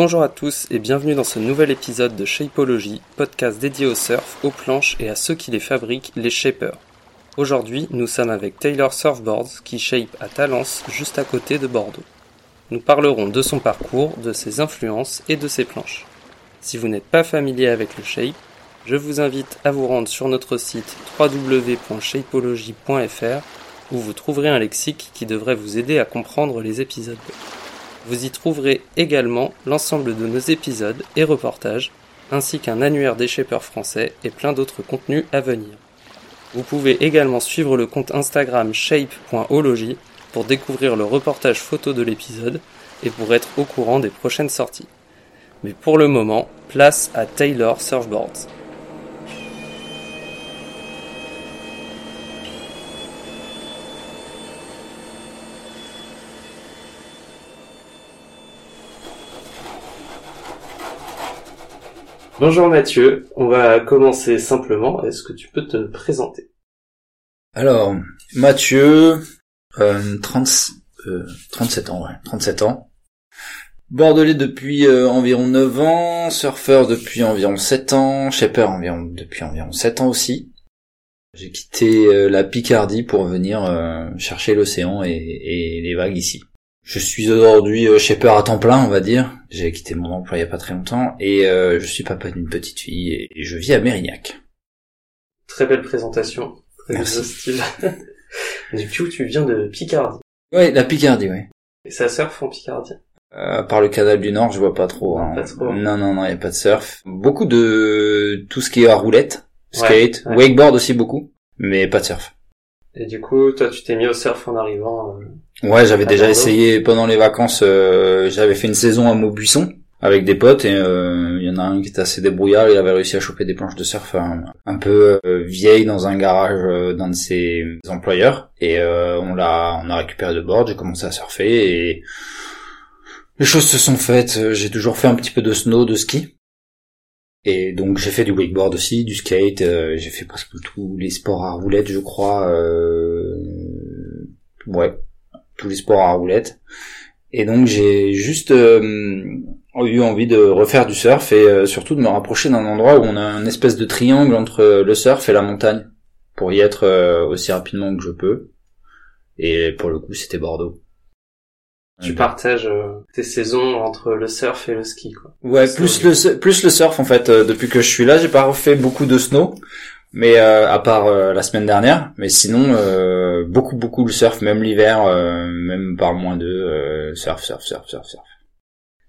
Bonjour à tous et bienvenue dans ce nouvel épisode de Shapeology, podcast dédié au surf, aux planches et à ceux qui les fabriquent, les shapers. Aujourd'hui, nous sommes avec Taylor Surfboards qui shape à Talence, juste à côté de Bordeaux. Nous parlerons de son parcours, de ses influences et de ses planches. Si vous n'êtes pas familier avec le shape, je vous invite à vous rendre sur notre site www.shapeology.fr où vous trouverez un lexique qui devrait vous aider à comprendre les épisodes. Vous y trouverez également l'ensemble de nos épisodes et reportages, ainsi qu'un annuaire des shapers français et plein d'autres contenus à venir. Vous pouvez également suivre le compte Instagram shape.ology pour découvrir le reportage photo de l'épisode et pour être au courant des prochaines sorties. Mais pour le moment, place à Taylor Surfboards. Bonjour Mathieu, on va commencer simplement. Est-ce que tu peux te présenter? Alors, Mathieu, euh, 30, euh, 37 ans, ouais, 37 ans. Bordelais depuis euh, environ 9 ans, surfeur depuis environ 7 ans, shaper environ, depuis environ 7 ans aussi. J'ai quitté euh, la Picardie pour venir euh, chercher l'océan et, et les vagues ici. Je suis aujourd'hui euh, shaper à temps plein, on va dire. J'ai quitté mon emploi il y a pas très longtemps et euh, je suis papa d'une petite fille et je vis à Mérignac. Très belle présentation, très Merci. style. Depuis où tu viens de Picardie Ouais, la Picardie, ouais. Et ça surfe en Picardie Euh, par le canal du Nord, je vois pas trop. hein. Pas trop. Non, non, non, il y a pas de surf. Beaucoup de tout ce qui est à roulette, Ouais, skate, ouais. wakeboard aussi beaucoup, mais pas de surf. Et du coup, toi, tu t'es mis au surf en arrivant. euh, Ouais, j'avais déjà essayé pendant les vacances. euh, j'avais fait une saison à Maubuisson avec des potes et euh, il y en a un qui était assez débrouillard. Il avait réussi à choper des planches de surf un, un peu euh, vieilles dans un garage euh, d'un de ses employeurs et euh, on l'a, on a récupéré le board. J'ai commencé à surfer et les choses se sont faites. J'ai toujours fait un petit peu de snow, de ski. Et donc j'ai fait du wakeboard aussi, du skate, euh, j'ai fait presque tous les sports à roulettes, je crois. Euh... Ouais, tous les sports à roulettes. Et donc j'ai juste euh, eu envie de refaire du surf et euh, surtout de me rapprocher d'un endroit où on a une espèce de triangle entre le surf et la montagne pour y être euh, aussi rapidement que je peux. Et pour le coup, c'était Bordeaux. Tu partages euh, tes saisons entre le surf et le ski, quoi. Ouais, plus le plus le surf en fait. euh, depuis que je suis là, j'ai pas refait beaucoup de snow, mais euh, à part euh, la semaine dernière. Mais sinon, euh, beaucoup beaucoup le surf, même l'hiver, euh, même par moins de euh, surf, surf, surf, surf, surf.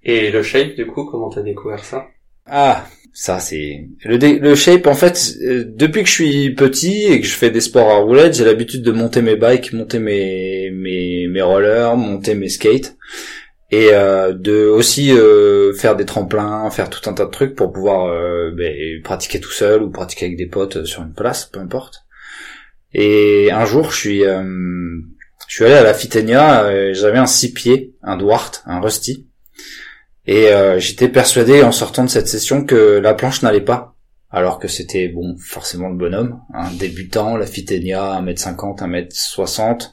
Et le shape, du coup, comment t'as découvert ça? Ah, ça c'est le le shape en fait. euh, depuis que je suis petit et que je fais des sports à roulettes, j'ai l'habitude de monter mes bikes, monter mes mes mes rollers, monter mes skates et euh, de aussi euh, faire des tremplins, faire tout un tas de trucs pour pouvoir euh, ben, pratiquer tout seul ou pratiquer avec des potes sur une place, peu importe. Et un jour, je suis euh, je suis allé à la Fitenia, euh, j'avais un six pieds, un Duarte, un Rusty. Et euh, j'étais persuadé en sortant de cette session que la planche n'allait pas. Alors que c'était, bon, forcément le bonhomme, un débutant, la Fitenia, 1m50, 1m60,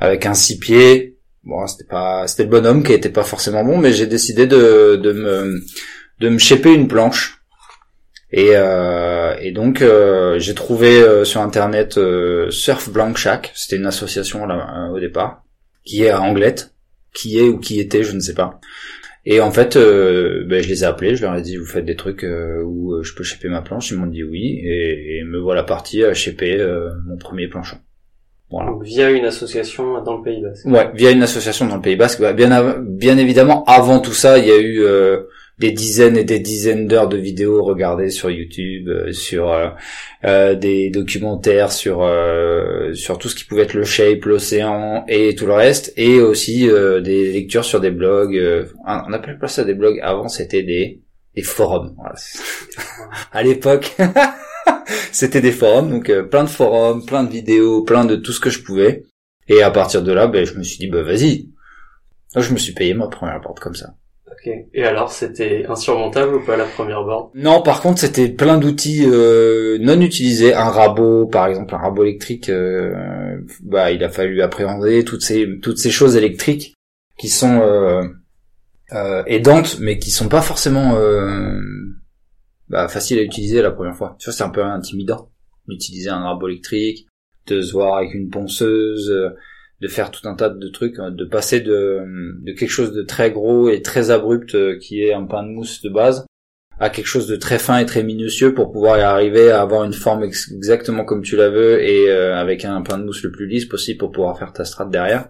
avec un six pieds. Bon, c'était pas, c'était le bonhomme qui était pas forcément bon, mais j'ai décidé de, de me, de me une planche. Et, euh, et donc euh, j'ai trouvé euh, sur internet euh, Surf Blank Shack, c'était une association là, euh, au départ, qui est à Anglette, qui est ou qui était, je ne sais pas. Et en fait, ben, je les ai appelés, je leur ai dit vous faites des trucs où je peux shaper ma planche, ils m'ont dit oui, et, me voilà parti à shaper mon premier planchon. Voilà. Donc, via une association dans le Pays Basque. Ouais, via une association dans le Pays Basque. Bah, bien, bien évidemment, avant tout ça, il y a eu euh, des dizaines et des dizaines d'heures de vidéos regardées sur YouTube, euh, sur euh, euh, des documentaires sur euh, sur tout ce qui pouvait être le shape, l'océan et tout le reste, et aussi euh, des lectures sur des blogs. euh, on appelle pas ça des blogs. Avant, c'était des des forums. Voilà. à l'époque. C'était des forums, donc euh, plein de forums, plein de vidéos, plein de tout ce que je pouvais. Et à partir de là, ben, je me suis dit, bah vas-y. Je me suis payé ma première board comme ça. Ok. Et alors, c'était insurmontable ou pas la première board? Non, par contre, c'était plein d'outils euh, non utilisés. Un rabot, par exemple, un rabot électrique, euh, bah, il a fallu appréhender toutes ces toutes ces choses électriques qui sont euh, euh, aidantes, mais qui sont pas forcément euh, bah, faciles à utiliser la première fois. Tu vois, c'est un peu intimidant d'utiliser un arbre électrique, de se voir avec une ponceuse, euh, de faire tout un tas de trucs, euh, de passer de, de quelque chose de très gros et très abrupt euh, qui est un pain de mousse de base à quelque chose de très fin et très minutieux pour pouvoir y arriver à avoir une forme exactement comme tu la veux et avec un pain de mousse le plus lisse possible pour pouvoir faire ta strat derrière.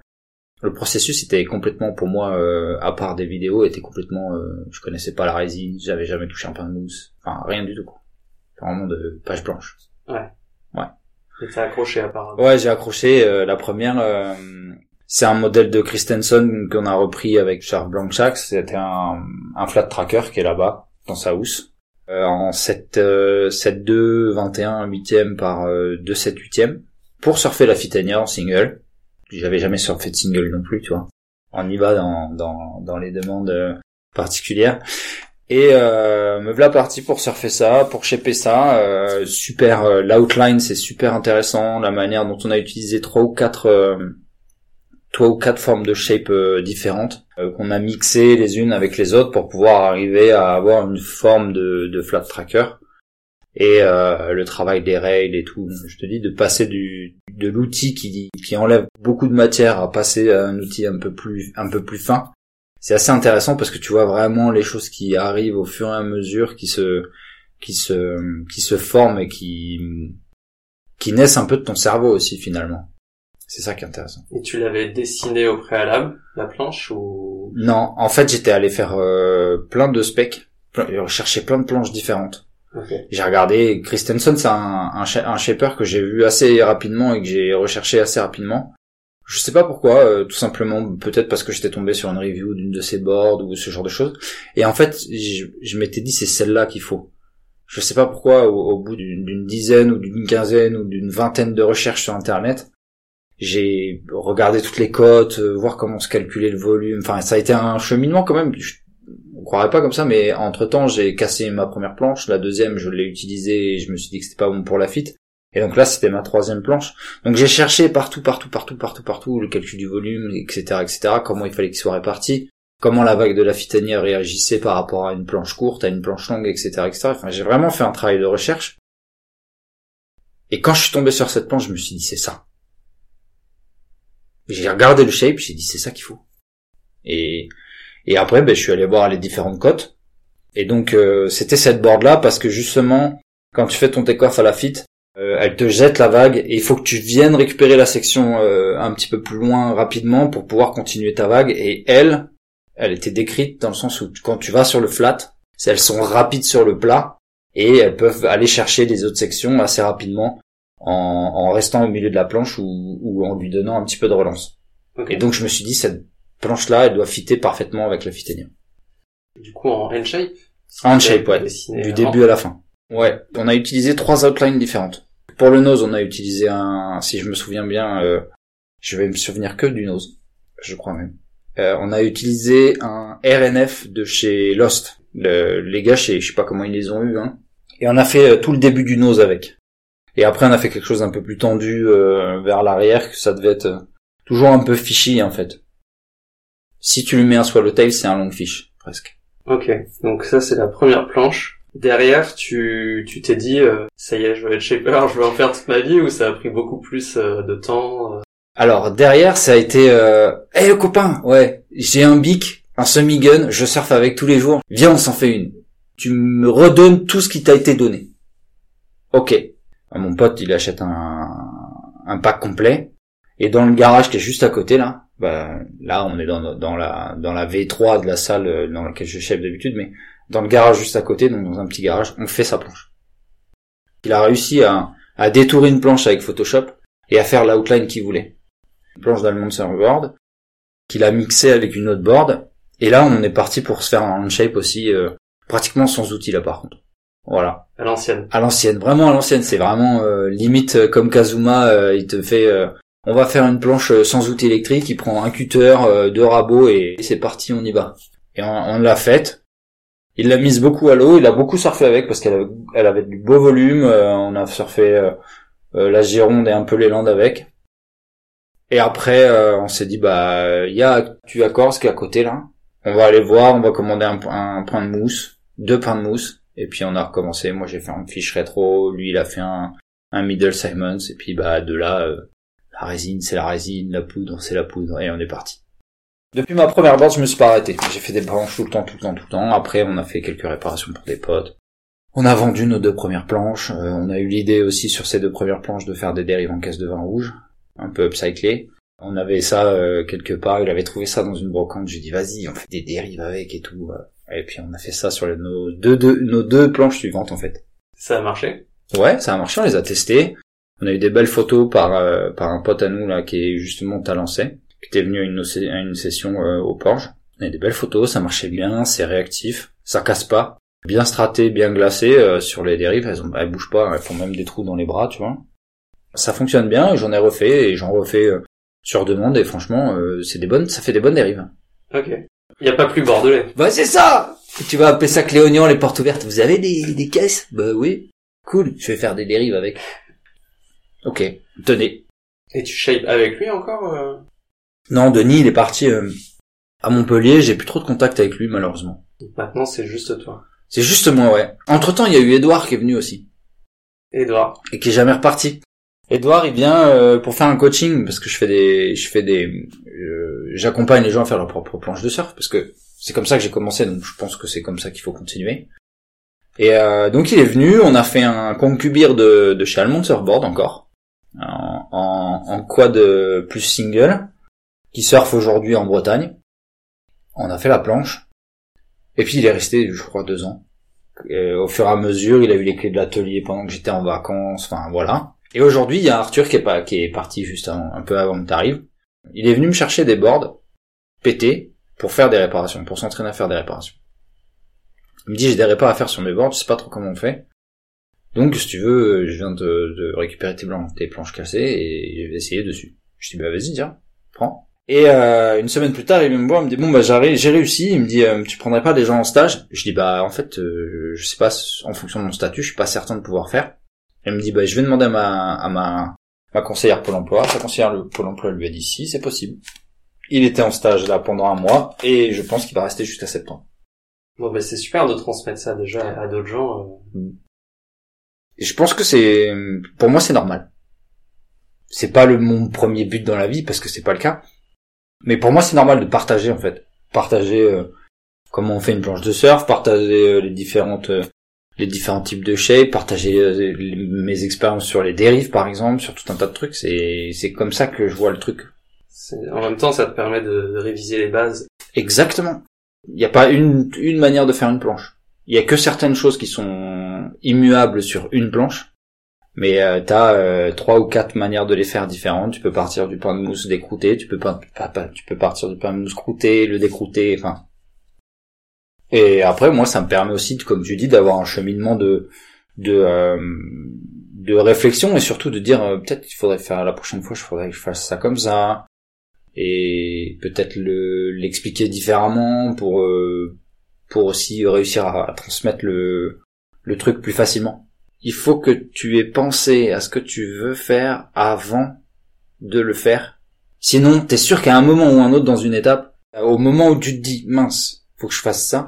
Le processus était complètement pour moi, à part des vidéos, était complètement. je connaissais pas la résine, j'avais jamais touché un pain de mousse, enfin rien du tout. Quoi. Vraiment de page blanche. Ouais. Ouais. T'as accroché apparemment. Ouais, j'ai accroché. Euh, la première, euh, c'est un modèle de Christensen qu'on a repris avec Charles Blanchard. C'était un, un flat tracker qui est là-bas, dans sa housse. Euh, en 7, 7 2 21 8 par 2 7 8 pour surfer la Fitania en single. J'avais jamais surfé de single non plus, tu vois. On y va dans, dans, dans les demandes particulières. Et euh, me voilà parti pour surfer ça, pour shaper ça. Euh, super, euh, l'outline c'est super intéressant, la manière dont on a utilisé trois ou quatre, euh, trois ou quatre formes de shape euh, différentes qu'on a mixées les unes avec les autres pour pouvoir arriver à avoir une forme de, de flat tracker. Et le travail des rails et tout, je te dis de passer du de l'outil qui qui enlève beaucoup de matière à passer à un outil un peu plus un peu plus fin c'est assez intéressant parce que tu vois vraiment les choses qui arrivent au fur et à mesure, qui se, qui se, qui se forment et qui, qui naissent un peu de ton cerveau aussi finalement. C'est ça qui est intéressant. Et tu l'avais dessiné au préalable, la planche ou? Non, en fait j'étais allé faire euh, plein de specs, chercher plein de planches différentes. J'ai regardé Christensen, c'est un, un, un shaper que j'ai vu assez rapidement et que j'ai recherché assez rapidement. Je sais pas pourquoi, euh, tout simplement peut-être parce que j'étais tombé sur une review d'une de ces boards ou ce genre de choses. Et en fait, je, m'étais dit c'est celle-là qu'il faut. Je sais pas pourquoi, au, bout d'une dizaine ou d'une quinzaine ou d'une vingtaine de recherches sur Internet, j'ai regardé toutes les cotes, euh, voir comment se calculait le volume. Enfin, ça a été un cheminement quand même. On croirait pas comme ça, mais entre temps, j'ai cassé ma première planche. La deuxième, je l'ai utilisée et je me suis dit que c'était pas bon pour la fit. Et donc là, c'était ma troisième planche. Donc j'ai cherché partout, partout, partout, partout, partout, le calcul du volume, etc., etc., comment il fallait qu'il soit réparti, comment la vague de la fitanière réagissait par rapport à une planche courte, à une planche longue, etc., etc. Enfin, j'ai vraiment fait un travail de recherche. Et quand je suis tombé sur cette planche, je me suis dit, c'est ça. J'ai regardé le shape, j'ai dit, c'est ça qu'il faut. Et, et après, ben, je suis allé voir les différentes cotes. Et donc, euh, c'était cette board là parce que justement, quand tu fais ton take-off à la fit, euh, elle te jette la vague et il faut que tu viennes récupérer la section euh, un petit peu plus loin rapidement pour pouvaire continuer ta vague et elle elle était décrite dans le sens où quand tu vas sur le flat elles sont rapides sur le plat et elles peuvent aller chercher les autres sections assez rapidement en, restant au milieu de la planche ou, en lui donnant un petit peu de relance. Et donc je me suis dit cette planche là elle doit fitter parfaitement avec la Fitania. Du coup en hand shape En shape ouais, du début à la fin. Ouais, on a utilisé trois outlines différentes. Pour le nose, on a utilisé un, si je me souviens bien, euh, je vais me souvenir que du nose, je crois même. Euh, on a utilisé un RNF de chez Lost. les gars, je sais pas comment ils les ont eu, hein. Et on a fait euh, tout le début du nose avec. Et après, on a fait quelque chose d'un peu plus tendu vers l'arrière, que ça devait être toujours un peu fishy en fait. Si tu lui mets un swallowtail, c'est un long fish, presque. Ok, donc ça c'est la première planche. Derrière, tu tu t'es dit, euh, ça y est, je veux être shaper, je veux en faire toute ma vie, ou ça a pris beaucoup plus euh, de temps euh Alors derrière, ça a été, euh... hey, copain, ouais, j'ai un bic, un semi-gun, je surfe avec tous les jours, viens, on s'en fait une. Tu me redonnes tout ce qui t'a été donné. Ok. Mon pote, il achète un, un pack complet, et dans le garage qui est juste à côté là, bah, là on est dans, dans la dans la V3 de la salle dans laquelle je chef d'habitude, mais dans le garage juste à côté, donc dans un petit garage, on fait sa planche. Il a réussi à, à détourer une planche avec Photoshop et à faire l'outline qu'il voulait. Une planche d'Almond Serverboard qu'il a mixé avec une autre board. Et là, on est parti pour se faire un handshape aussi, euh, pratiquement sans outil là par contre. Voilà. À l'ancienne. À l'ancienne, vraiment à l'ancienne. C'est vraiment euh, limite euh, comme Kazuma, il te fait. On va faire une planche sans outil électrique. Il prend un cutter, deux rabots et c'est parti, on y va. Et on, l'a faite. Il l'a mise beaucoup à l'eau, il a beaucoup surfé avec parce qu'elle elle avait du beau volume. Euh, on a surfé euh, euh, la Gironde et un peu les Landes avec. Et après, on s'est dit bah il y a tu accords qui est à côté là. On va aller voir, on va commander un, un pain de mousse, deux pains de mousse, et puis on a recommencé. Moi j'ai fait un fiche rétro, lui il a fait un, un middle Simons, et puis bah de là, euh, la résine c'est la résine, la poudre c'est la poudre, et on est parti. Depuis ma première board, je me suis pas arrêté. J'ai fait des planches tout le temps, tout le temps, tout le temps. Après, on a fait quelques réparations pour des potes. On a vendu nos deux premières planches. Euh, on a eu l'idée aussi sur ces deux premières planches de faire des dérives en caisse de vin rouge, un peu upcyclé. On avait ça euh, quelque part. Il avait trouvé ça dans une brocante. J'ai dit vas-y, on fait des dérives avec et tout. Et puis on a fait ça sur les- nos deux, deux nos deux planches suivantes en fait. Ça a marché? Ouais, ça a marché. On les a testés. On a eu des belles photos par euh, par un pote à nous là qui est justement talençais, qui était venu à une, à une session euh, au Porge. On a eu des belles photos, ça marchait bien, c'est réactif, ça casse pas, bien straté, bien glacé euh, sur les dérives. Elles, ont, elles bougent pas, elles font même des trous dans les bras, tu vois. Ça fonctionne bien. J'en ai refait et j'en refais euh, sur demande et franchement, euh, c'est des bonnes, ça fait des bonnes dérives. Ok. Y a pas plus bordelais. Bah c'est ça Tu vas appeler ça Cléonian, les portes ouvertes. Vous avez des, des caisses? Bah oui. Cool, je vais faire des dérives avec. Ok, tenez. Et tu shapes avec lui encore euh Non, Denis, il est parti euh, à Montpellier, j'ai plus trop de contact avec lui malheureusement. Maintenant, c'est juste toi. C'est juste moi, ouais. Entre temps, il y a eu Edouard qui est venu aussi. Edouard. Et qui est jamais reparti. Edouard, il vient euh, pour faire un coaching, parce que je fais des... je fais des... euh, J'accompagne les gens à faire leur propre planche de surf, parce que c'est comme ça que j'ai commencé, donc je pense que c'est comme ça qu'il faut continuer. Et euh, donc il est venu, on a fait un concubire de, de chez Almond Surfboard encore, en, en, quad plus single, qui surfe aujourd'hui en Bretagne. On a fait la planche, et puis il est resté, je crois, deux ans. Euh, au fur et à mesure, il a eu les clés de l'atelier pendant que j'étais en vacances, enfin voilà. Et aujourd'hui, il y a Arthur qui est, pas, qui est parti juste avant, un peu avant que t'arrives. Il est venu me chercher des boards pétés pour faire des réparations, pour s'entraîner à faire des réparations. Il me dit j'ai des répares à faire sur mes boards, je sais pas trop comment on fait. Donc si tu veux, je viens de, de récupérer tes, blancs, tes planches cassées et je vais essayer dessus. Je dis bah vas-y tiens, prends. Et euh, une semaine plus tard, il me voir, il me dit bon bah j'ai j'ai réussi. Il me dit euh, tu prendrais pas des gens en stage? Je dis bah en fait euh, je sais pas en fonction de mon statut, je suis pas certain de pouvoir faire. Elle me dit bah je vais demander à ma à ma ma conseillère Pôle Emploi. Sa conseillère le Pôle Emploi lui a dit si c'est possible. Il était en stage là pendant un mois et je pense qu'il va rester jusqu'à septembre. Bon, bah, c'est super de transmettre ça déjà à d'autres gens. Et je pense que c'est, pour moi, c'est normal. C'est pas le mon premier but dans la vie parce que c'est pas le cas. Mais pour moi, c'est normal de partager en fait, partager euh, comment on fait une planche de surf, partager euh, les différentes, euh, les différents types de shape, partager euh, les- mes expériences sur les dérives par exemple, sur tout un tas de trucs. C'est c'est comme ça que je vois le truc. En même temps, ça te permet de, de réviser les bases. Exactement. Il n'y a pas une, une manière de faire une planche. Il y a que certaines choses qui sont immuables sur une planche, mais euh, t'as euh, trois ou quatre manières de les faire différentes. Tu peux partir du pain de mousse décrouté, tu peux tu peux partir du pain de mousse croûté, le décrouter, enfin. Et après, moi, ça me permet aussi, comme tu dis, d'avoir un cheminement de de euh, de réflexion et surtout de dire euh, peut-être qu'il faudrait faire la prochaine fois, je faudrait que je fasse ça comme ça et peut-être le l'expliquer différemment pour euh, pour aussi réussir à transmettre le le truc plus facilement. Il faut que tu aies pensé à ce que tu veux faire avant de le faire. Sinon, t'es sûr qu'à un moment ou un autre dans une étape, au moment où tu te dis mince, faut que je fasse ça.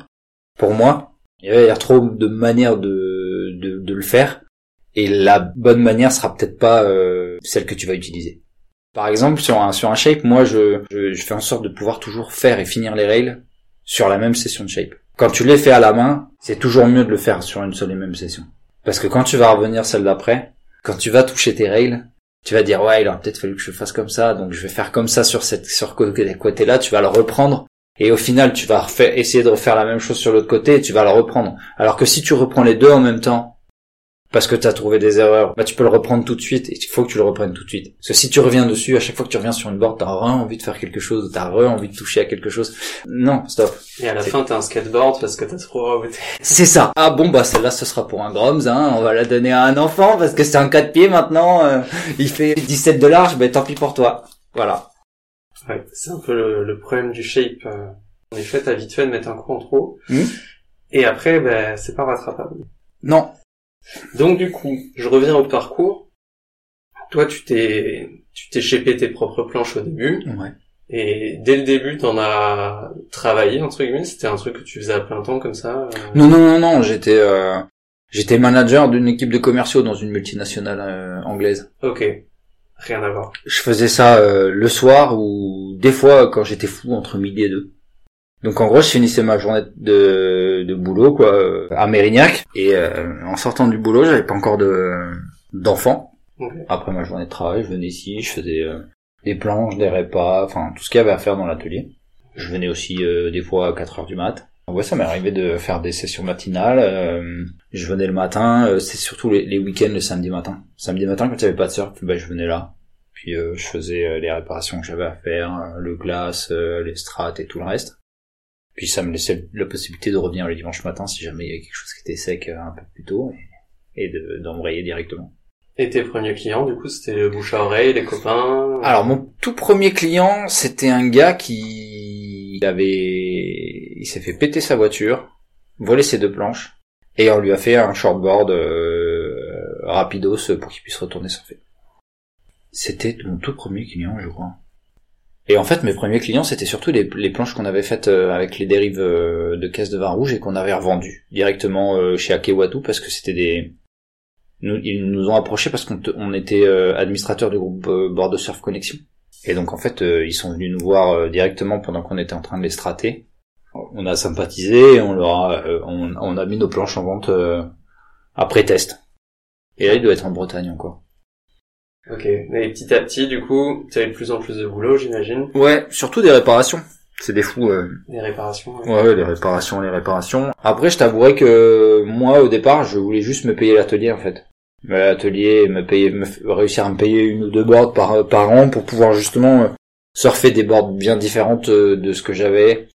Pour moi, il y avoir trop de manières de de, de le faire et la bonne manière sera peut-être pas euh, celle que tu vas utiliser. Par exemple, sur un, sur un shape, moi, je, je, je fais en sorte de pouvoir toujours faire et finir les rails sur la même session de shape. Quand tu les fais à la main, c'est toujours mieux de le faire sur une seule et même session. Parce que quand tu vas revenir celle d'après, quand tu vas toucher tes rails, tu vas dire, ouais, il aurait peut-être fallu que je fasse comme ça, donc je vais faire comme ça sur cette, sur côté, là, tu vas le reprendre. Et au final, tu vas essayer de refaire la même chose sur l'autre côté et tu vas le reprendre. Alors que si tu reprends les deux en même temps, parce que tu as trouvé des erreurs, bah tu peux le reprendre tout de suite et il faut que tu le reprennes tout de suite. Parce que si tu reviens dessus, à chaque fois que tu reviens sur une board, t'as re envie de faire quelque chose, t'as re envie de toucher à quelque chose. Non, stop. Et à la fin, t'as un skateboard parce que t'as trop raboté. C'est ça. Ah bon bah celle-là ce sera pour un Groms, hein. On va la donner à un enfant parce que c'est un 4 pieds maintenant. euh, il fait 17 de large, ben tant pis pour toi. Voilà. Ouais, c'est un peu le, le problème du shape. euh. En effet, t'as vite fait de mettre un coup en trop. Hmm? Et après, ben, c'est pas rattrapable. Non. Donc du coup, je reviens au parcours. Toi, tu t'es, tu t'es shapé tes propres planches au début. Ouais. Et dès le début, t'en as travaillé entre guillemets. C'était un truc que tu faisais à plein temps comme ça. euh Non, non, non, non, j'étais euh, j'étais manager d'une équipe de commerciaux dans une multinationale euh, anglaise. Ok. Rien à voir. Je faisais ça euh, le soir ou des fois quand j'étais fou entre midi et deux. Donc en gros, je finissais ma journée de, de boulot quoi à Mérignac et euh, en sortant du boulot, j'avais pas encore de d'enfants. Après ma journée de travail, je venais ici, je faisais euh, des planches, des repas, enfin tout ce qu'il y avait à faire dans l'atelier. Je venais aussi euh, des fois à 4 heures du mat. Ouais, ça m'est arrivé de faire des sessions matinales. euh, je venais le matin, euh, c'est surtout les, les week-ends le samedi matin. Samedi matin, quand il y avait pas de surf, bah, je venais là. Puis euh, je faisais euh, les réparations que j'avais à faire, euh, le glace, euh, les strates et tout le reste. Puis ça me laissait la possibilité de revenir le dimanche matin si jamais il y avait quelque chose qui était sec euh, un peu plus tôt et, et de- d'embrayer directement. Et tes premiers clients, du coup, c'était le bouche à oreille, les copains? Alors mon tout premier client, c'était un gars qui avait, il s'est fait péter sa voiture, voler ses deux planches, et on lui a fait un shortboard euh, rapidos pour qu'il puisse retourner surfer. C'était mon tout premier client, je crois. Et en fait, mes premiers clients, c'était surtout les, planches qu'on avait faites euh, avec les dérives euh, de caisse de vin rouge et qu'on avait revendues directement euh, chez Akewatu parce que c'était des... Ils nous ont approchés parce qu'on était administrateur du groupe Bordeaux Surf Connexion. Et donc en fait, ils sont venus nous voir directement pendant qu'on était en train de les strater. On a sympathisé, on leur a, on, on a mis nos planches en vente après test. Et là, il doit être en Bretagne encore. Ok. Et petit à petit, du coup, t'avais de plus en plus de boulot, j'imagine. Ouais, surtout des réparations. C'est des fous. euh, Des réparations. ouais. Ouais, les réparations, les réparations. Après, je t'avouerai que moi, au départ, je voulais juste me payer l'atelier, en fait. L'atelier, me payer, me f- réussir à me payer une ou deux boards par, par an pour pouvoir justement euh, surfer des boards bien différentes euh, de ce que j'avais,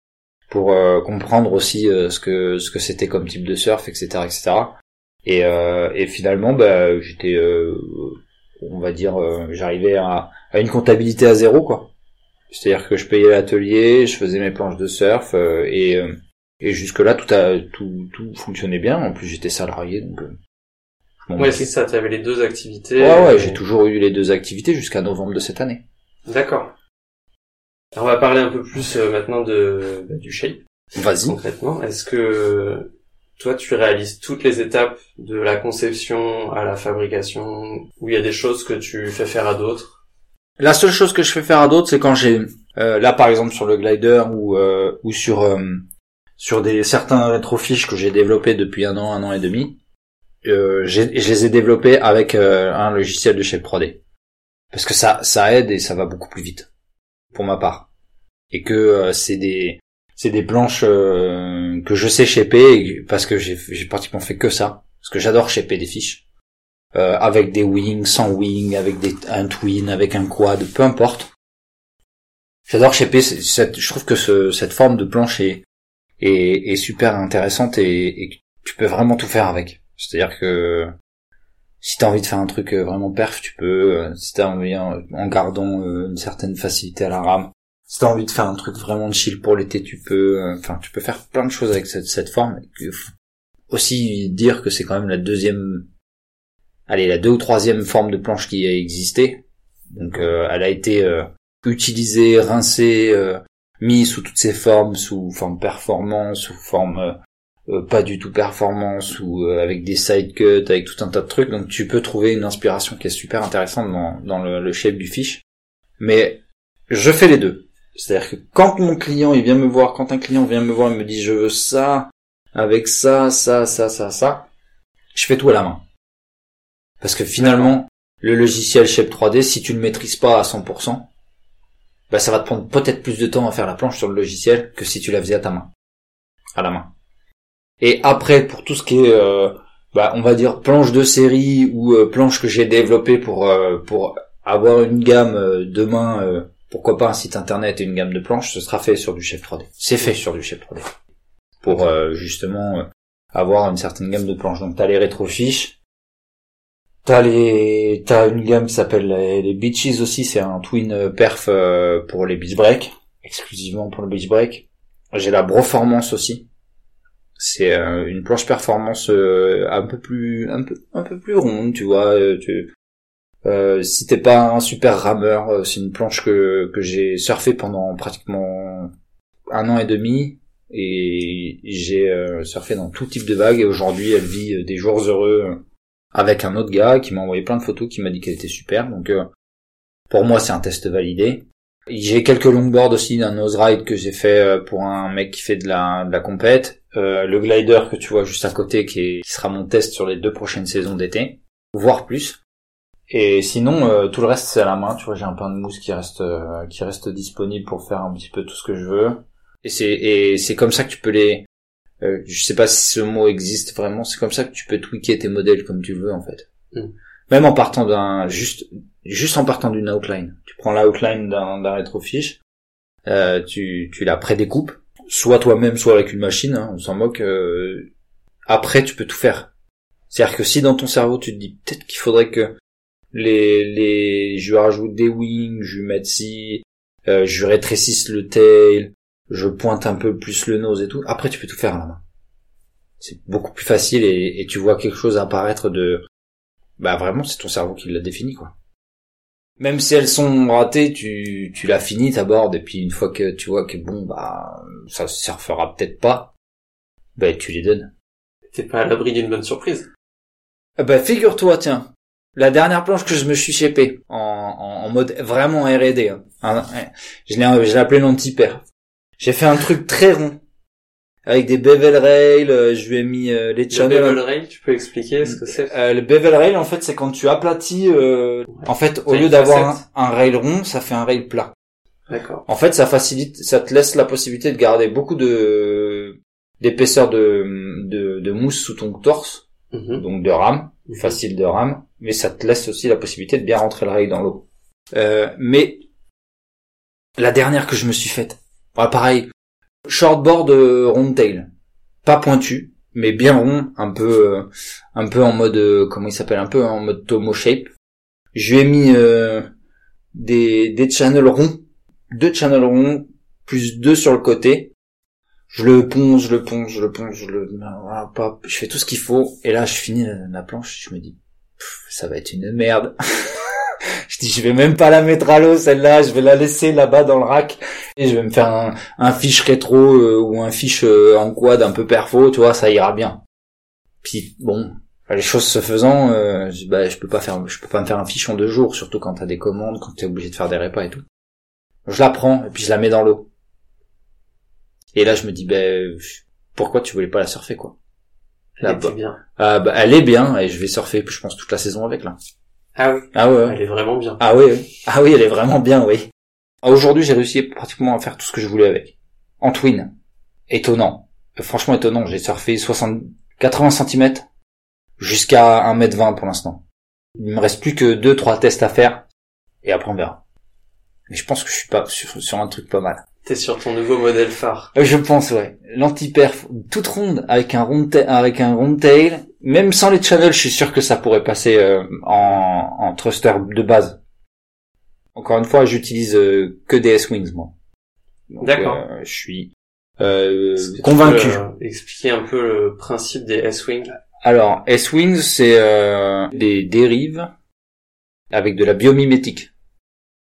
pour euh, comprendre aussi euh, ce que ce que c'était comme type de surf, etc., etc. Et, euh, et finalement, bah, j'étais, euh, on va dire, euh, j'arrivais à, à une comptabilité à zéro, quoi. C'est-à-dire que je payais l'atelier, je faisais mes planches de surf euh, et euh, et jusque là tout a tout tout fonctionnait bien. En plus j'étais salarié donc. euh, Ouais, c'est ça, t'avais les deux activités. ouais ouais Et- j'ai toujours eu les deux activités jusqu'à novembre de cette année. D'accord. Alors, on va parler un peu plus euh, maintenant de, bah, du shape, Vas-y. concrètement. Est-ce que toi, tu réalises toutes les étapes de la conception à la fabrication, où il y a des choses que tu fais faire à d'autres? La seule chose que je fais faire à d'autres c'est quand j'ai euh, là par exemple sur le glider ou euh, ou sur euh, sur des certains rétrofiches que j'ai développés depuis un an un an et demi. Euh, je les ai développés avec euh, un logiciel de Shape 3D parce que ça ça aide et ça va beaucoup plus vite pour ma part et que euh, c'est des c'est des planches que je sais shaper parce que j'ai pratiquement fait que ça parce que j'adore shaper des fiches euh, avec des wings sans wings avec des un twin avec un quad peu importe j'adore shaper cette je trouve que ce, cette forme de planche est est, super intéressante et, et tu peux vraiment tout faire avec c'est à dire que si t'as envie de faire un truc euh, vraiment perf, tu peux. euh, Si t'as envie, en, gardant une certaine facilité à la rame. Si t'as envie de faire un truc vraiment chill pour l'été, tu peux. euh, Enfin, tu peux faire plein de choses avec cette, cette forme. Aussi dire que c'est quand même la deuxième, allez, la deux ou troisième forme de planche qui a existé. Donc, euh, elle a été euh, utilisée, rincée, euh, mise sous toutes ses formes, sous forme performance, sous forme euh, pas du tout performance ou avec des side cuts, avec tout un tas de trucs. Donc tu peux trouver une inspiration qui est super intéressante dans, dans le, le shape du fiche. Mais je fais les deux. C'est-à-dire que quand mon client il vient me voir, quand un client vient me voir et me dit je veux ça, avec ça, ça, ça, ça, ça, je fais tout à la main. Parce que finalement, le logiciel Shape 3D, si tu le maîtrises pas à 100%, bah ça va te prendre peut-être plus de temps à faire la planche sur le logiciel que si tu la faisais à ta main. À la main. Et après, pour tout ce qui est, euh, bah, on va dire planche de série ou euh, planche que j'ai développée pour euh, pour avoir une gamme demain, pourquoi pas un site internet et une gamme de planches, ce sera fait sur du chef 3D. C'est fait sur du chef 3D pour euh, justement euh, avoir une certaine gamme de planches. Donc t'as les rétrofiches, t'as les t'as une gamme qui s'appelle les, les aussi, c'est un twin euh, perf pour les beach break, exclusivement pour le beach break. J'ai la Broformance aussi. C'est une planche performance un peu plus un peu un peu plus ronde, tu vois, Euh, si t'es pas un super rameur, euh, c'est une planche que, que j'ai surfé pendant pratiquement un an et demi et j'ai euh, surfé dans tout type de vagues et aujourd'hui elle vit euh, des jours heureux avec un autre gars qui m'a envoyé plein de photos qui m'a dit qu'elle était super donc pour moi c'est un test validé. J'ai quelques longboards aussi d'un nose ride que j'ai fait pour un mec qui fait de la, de la compète. le glider que tu vois juste à côté qui, est, qui sera mon test sur les deux prochaines saisons d'été, voire plus. Et sinon, euh, tout le reste c'est à la main. Tu vois, j'ai un pain de mousse qui reste euh, qui reste disponible pour faire un petit peu tout ce que je veux. Et c'est et c'est comme ça que tu peux les. Euh, je sais pas si ce mot existe vraiment. C'est comme ça que tu peux tweaker tes modèles comme tu veux en fait. Mm. Même en partant d'un juste juste en partant d'une outline. Tu prends l'outline d'un d'un rétrofiche, euh, tu tu la prédécoupes, soit toi-même, soit avec une machine. Hein, on s'en moque. après, tu peux tout faire. C'est-à-dire que si dans ton cerveau tu te dis peut-être qu'il faudrait que les, les, je rajoute des wings, je lui mets ci, euh, je rétrécisse le tail, je pointe un peu plus le nose et tout. Après, tu peux tout faire à la main. C'est beaucoup plus facile et, et tu vois quelque chose apparaître de, bah vraiment, c'est ton cerveau qui l'a défini, quoi. Même si elles sont ratées, tu, tu l'as fini ta board et puis une fois que tu vois que bon, bah, ça se surfera peut-être pas, bah, tu les donnes. T'es pas à l'abri d'une bonne surprise. Bah, figure-toi, tiens, la dernière planche que je me suis chépé en, en, mode vraiment R&D. Hein. je l'ai, je l'ai appelé l'anti-père. J'ai fait un truc très rond avec des bevel rails. Euh, je lui ai mis euh, les channels. Le bevel rail, tu peux expliquer ce que c'est? Euh, Le bevel rail, en fait, c'est quand tu aplatis. Euh, en fait, au lieu d'avoir un, rail rond, ça fait un rail plat. D'accord. En fait, ça facilite, ça te laisse la possibilité de garder beaucoup de d'épaisseur de, de, de mousse sous ton torse, mhm. donc de rame, mhm. facile de rame mais ça te laisse aussi la possibilité de bien rentrer le rail dans l'eau. Euh, mais la dernière que je me suis faite, voilà, pareil, shortboard euh, round tail, pas pointu, mais bien rond, un peu, euh, un peu en mode, euh, comment il s'appelle, un peu en mode Tomo shape. Je lui ai mis des des channels ronds, deux channels ronds plus deux sur le côté. Je le ponce, je le ponce, je le ponce, je le, je fais tout ce qu'il faut, et là je finis la planche, je me dis ça va être une merde. je dis, je vais même pas la mettre à l'eau, celle-là, je vais la laisser là-bas dans le rack, et je vais me faire un, un fiche rétro, euh, ou un fiche euh, en quad un peu perfo, tu vois, ça ira bien. Puis, bon, les choses se faisant, euh, je, bah, je peux pas faire, je peux pas me faire un fiche en deux jours, surtout quand t'as des commandes, quand t'es obligé de faire des repas et tout. Je la prends, et puis je la mets dans l'eau. Et là, je me dis, ben, pourquoi tu voulais pas la surfer, quoi? Elle est bien. Ah, bah, elle est bien et je vais surfer, je pense, toute la saison avec là. Ah oui. Ah ouais. Elle est vraiment bien. Ah oui, oui. Ah oui, elle est vraiment bien, oui. Ah, aujourd'hui, j'ai réussi pratiquement à faire tout ce que je voulais avec. En twin. Étonnant. Franchement étonnant. J'ai surfé 60, 80 cm jusqu'à 1m20 pour l'instant. Il me reste plus que deux, trois tests à faire et après on verra. Mais je pense que je suis pas sur, sur un truc pas mal. T'es sur ton nouveau modèle phare. Euh, je pense, ouais. L'anti-perf, toute ronde, avec un rond, avec un rond tail. Même sans les channels, je suis sûr que ça pourrait passer euh, en, en thruster de base. Encore une fois, j'utilise euh, que des S-Wings, moi. D'accord. je suis convaincu. expliquer un peu le principe des S-Wings? Alors, S-Wings, c'est des dérives avec de la biomimétique.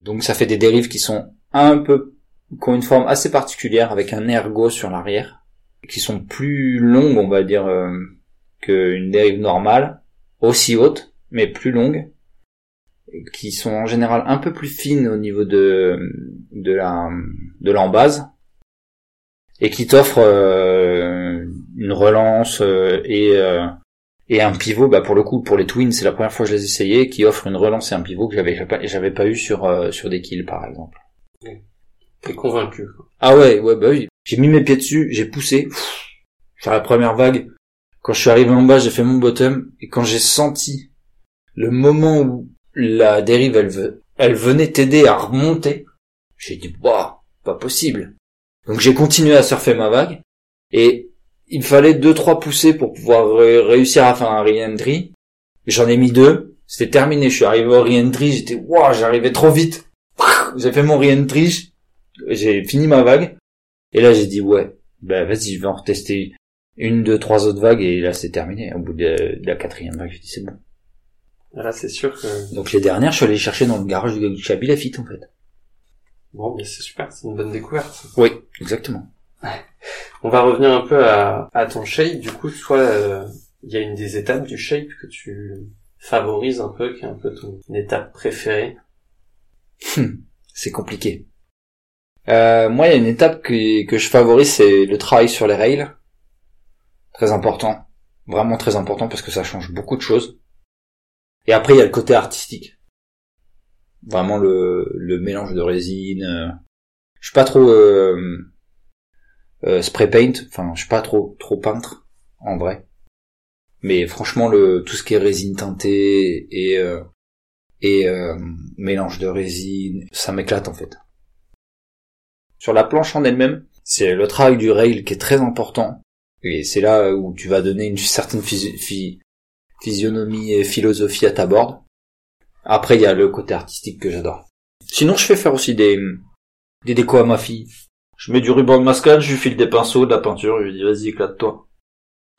Donc ça fait des dérives qui sont un peu qui ont une forme assez particulière avec un ergot sur l'arrière, qui sont plus longues, on va dire, euh, qu'une dérive normale, aussi haute, mais plus longues, qui sont en général un peu plus fines au niveau de de la de l'embase et qui t'offrent euh, une relance euh, et et un pivot. Bah pour le coup pour les twins c'est la première fois que je les essayais qui offre une relance et un pivot que j'avais j'avais pas eu sur sur des kills par exemple T'es convaincu. Ah ouais, ouais, bah oui. J'ai mis mes pieds dessus, j'ai poussé. Sur la première vague, quand je suis arrivé en bas, j'ai fait mon bottom, et quand j'ai senti le moment où la dérive, elle, elle venait t'aider à remonter, j'ai dit, bah, pas possible. Donc j'ai continué à surfer ma vague, et il fallait deux, trois poussées pour pouvoir réussir à faire un re-entry. J'en ai mis deux, c'était terminé, je suis arrivé au re-entry, j'étais, waouh, j'arrivais trop vite. J'ai fait mon re-entry, j'ai fini ma vague. Et là, j'ai dit, ouais, bah vas-y, je vais en retester une, deux, trois autres vagues. Et là, c'est terminé. Au bout de, la quatrième vague, j'ai dit, c'est bon. Là, c'est sûr que... Donc les dernières, je suis allé chercher dans le garage du Chabi Lafitte, en fait. Bon, mais c'est super, c'est une bonne découverte. Oui, exactement. On va revenir un peu à, à ton shape. Du coup, toi, euh, il y a une des étapes du shape que tu favorises un peu, qui est un peu ton étape préférée. C'est compliqué. Euh, moi, il y a une étape que, je favorise, c'est le travail sur les rails. Très important. Vraiment très important parce que ça change beaucoup de choses. Et après, il y a le côté artistique. Vraiment le, le mélange de résine. euh. Je suis pas trop euh, euh, spray paint. Enfin, je suis pas trop trop peintre en vrai. Mais franchement, le tout ce qui est résine teintée et euh, et mélange de résine, ça m'éclate en fait. Sur la planche en elle-même, c'est le travail du rail qui est très important. Et c'est là où tu vas donner une certaine physi- phy- physionomie et philosophie à ta board. Après, il y a le côté artistique que j'adore. Sinon, je fais faire aussi des, des décos à ma fille. Je mets du ruban de mascade, je lui file des pinceaux, de la peinture, je lui dis vas-y éclate-toi.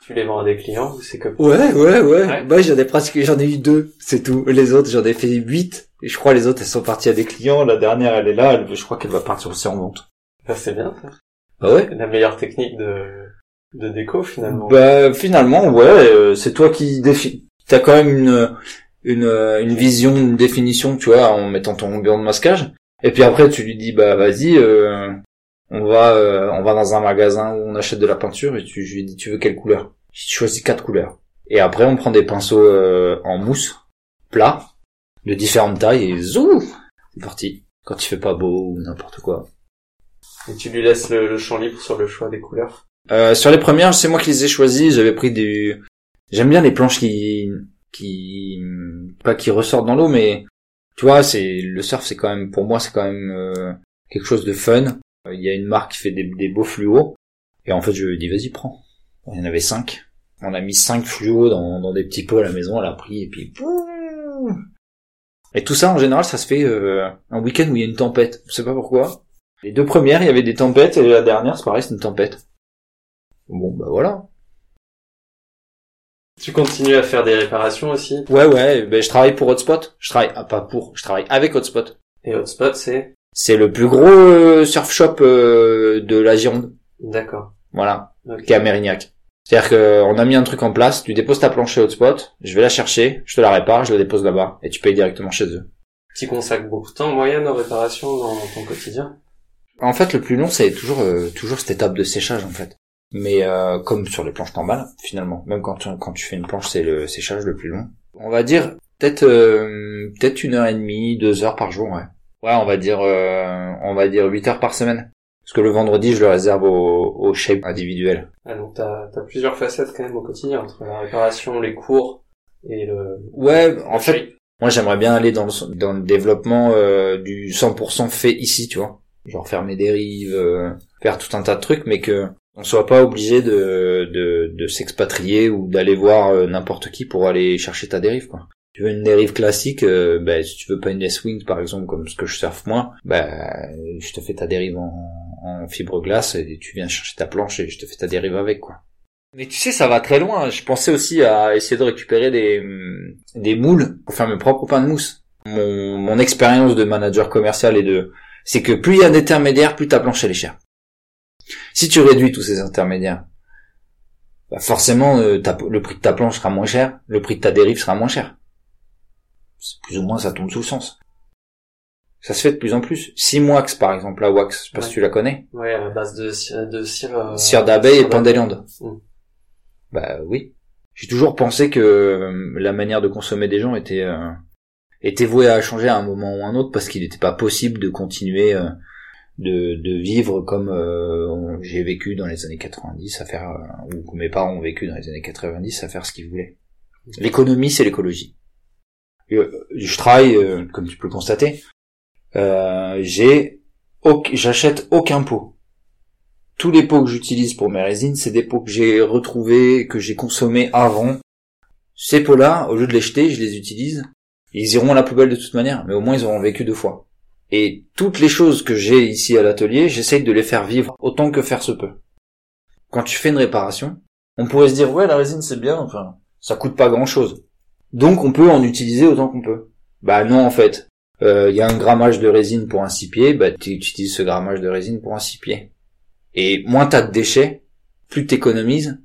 Tu les vends à des clients ou c'est comme... Ouais, ouais, ouais. Ouais. Bah, j'en ai presque, j'en ai eu deux, c'est tout. Les autres, j'en ai fait huit. Et je crois les autres, elles sont parties à des clients. La dernière, elle est là. Elle, je crois qu'elle va partir aussi en vente. Ça, c'est bien, ça. Ah ouais? La meilleure technique de, de déco, finalement. Bah, finalement, ouais, euh, c'est toi qui définis. T'as quand même une, une, une vision, une définition, tu vois, en mettant ton ruban de masquage. Et puis après, tu lui dis, bah, vas-y, euh, on va, euh, on va dans un magasin où on achète de la peinture et tu, je lui dis, tu veux quelle couleur? Je choisis quatre couleurs. Et après, on prend des pinceaux euh, en mousse, plat, de différentes tailles et zou, c'est parti. Quand il fait pas beau ou n'importe quoi. Et tu lui laisses le, le champ libre sur le choix des couleurs. Euh, sur les premières, c'est moi qui les ai choisies. J'avais pris des. J'aime bien les planches qui, qui, pas qui ressortent dans l'eau, mais tu vois, c'est le surf, c'est quand même pour moi, c'est quand même euh, quelque chose de fun. Euh, Il y a une marque qui fait des, des beaux fluos, et en fait, je lui dit vas-y prends. Il y en avait cinq. On a mis cinq fluos dans, dans des petits pots à la maison. Elle a pris et puis. Et tout ça, en général, ça se fait euh, un week-end où il y a une tempête. Je sais pas pourquoi. Les deux premières, il y avait des tempêtes, et la dernière, c'est pareil, c'est une tempête. Bon, bah voilà. Tu continues à faire des réparations aussi? Ouais, ouais, ben je travaille pour Hotspot. Je travaille, ah, pas pour, je travaille avec Hotspot. Et Hotspot, c'est... C'est le plus gros euh, surf shop euh, de la Gironde. D'accord. Voilà, Ok. qui est à Mérignac. C'est-à-dire qu'on a mis un truc en place, tu déposes ta planche chez Hotspot, je vais la chercher, je te la répare, je la dépose là-bas, et tu payes directement chez eux. Tu consacres beaucoup de temps en moyenne aux réparations dans ton quotidien? En fait, le plus long, c'est toujours euh, toujours cette étape de séchage, en fait. Mais euh, comme sur les planches normales, finalement. Même quand tu, quand tu fais une planche, c'est le séchage le plus long. On va dire peut-être euh, peut-être une heure et demie, deux heures par jour, ouais. Ouais, on va dire euh, on va dire huit heures par semaine. Parce que le vendredi, je le réserve au, au shape individuel. Ah, donc t'as as plusieurs facettes quand même au quotidien, entre la réparation, les cours et le... Ouais, en fait, moi j'aimerais bien aller dans le, dans le développement euh, du 100% fait ici, tu vois. Genre faire mes dérives, euh, faire tout un tas de trucs, mais que on soit pas obligé de, de, de s'expatrier ou d'aller voir euh, n'importe qui pour aller chercher ta dérive, quoi. Tu veux une dérive classique, euh, ben, si tu veux pas une S-Wing par exemple, comme ce que je surfe moi, ben, je te fais ta dérive en, en fibre-glace et tu viens chercher ta planche et je te fais ta dérive avec, quoi. Mais tu sais, ça va très loin. Je pensais aussi à essayer de récupérer des, des moules pour faire mes propres pains de mousse. Mon, mon expérience de manager commercial et de, c'est que plus il y a d'intermédiaires, plus ta planche elle est chère. Si tu réduis tous ces intermédiaires, bah forcément euh, ta- le prix de ta planche sera moins cher, le prix de ta dérive sera moins cher. Plus ou moins ça tombe sous le sens. Ça se fait de plus en plus. Simoax par exemple, la wax, je sais pas si tu la connais. Ouais, à base de cire... De cire, euh, Cire d'abeille et cire pain d'abeille. d'Élande. Mm. Bah oui. J'ai toujours pensé que euh, la manière de consommer des gens était euh, était vouée à changer à un moment ou un autre parce qu'il n'était pas possible de continuer euh, de, de vivre comme euh, j'ai vécu dans les années 90 à faire euh, ou que mes parents ont vécu dans les années 90 à faire ce qu'ils voulaient. L'économie, c'est l'écologie. Euh, Je travaille, euh, comme tu peux le constater, euh, j'ai j'achète aucun pot tous les pots que j'utilise pour mes résines, c'est des pots que j'ai retrouvés, que j'ai consommés avant. Ces pots-là, au lieu de les jeter, je les utilise. Ils iront à la poubelle de toute manière, mais au moins ils auront vécu deux fois. Et toutes les choses que j'ai ici à l'atelier, j'essaye de les faire vivre autant que faire se peut. Quand tu fais une réparation, on pourrait se dire ouais la résine c'est bien, enfin ça coûte pas grand chose. Donc on peut en utiliser autant qu'on peut. Bah non en fait. Il y a un grammage de résine pour un six pieds, bah tu utilises ce grammage de résine pour un six pieds. Et moins t'as de déchets, plus t'économises,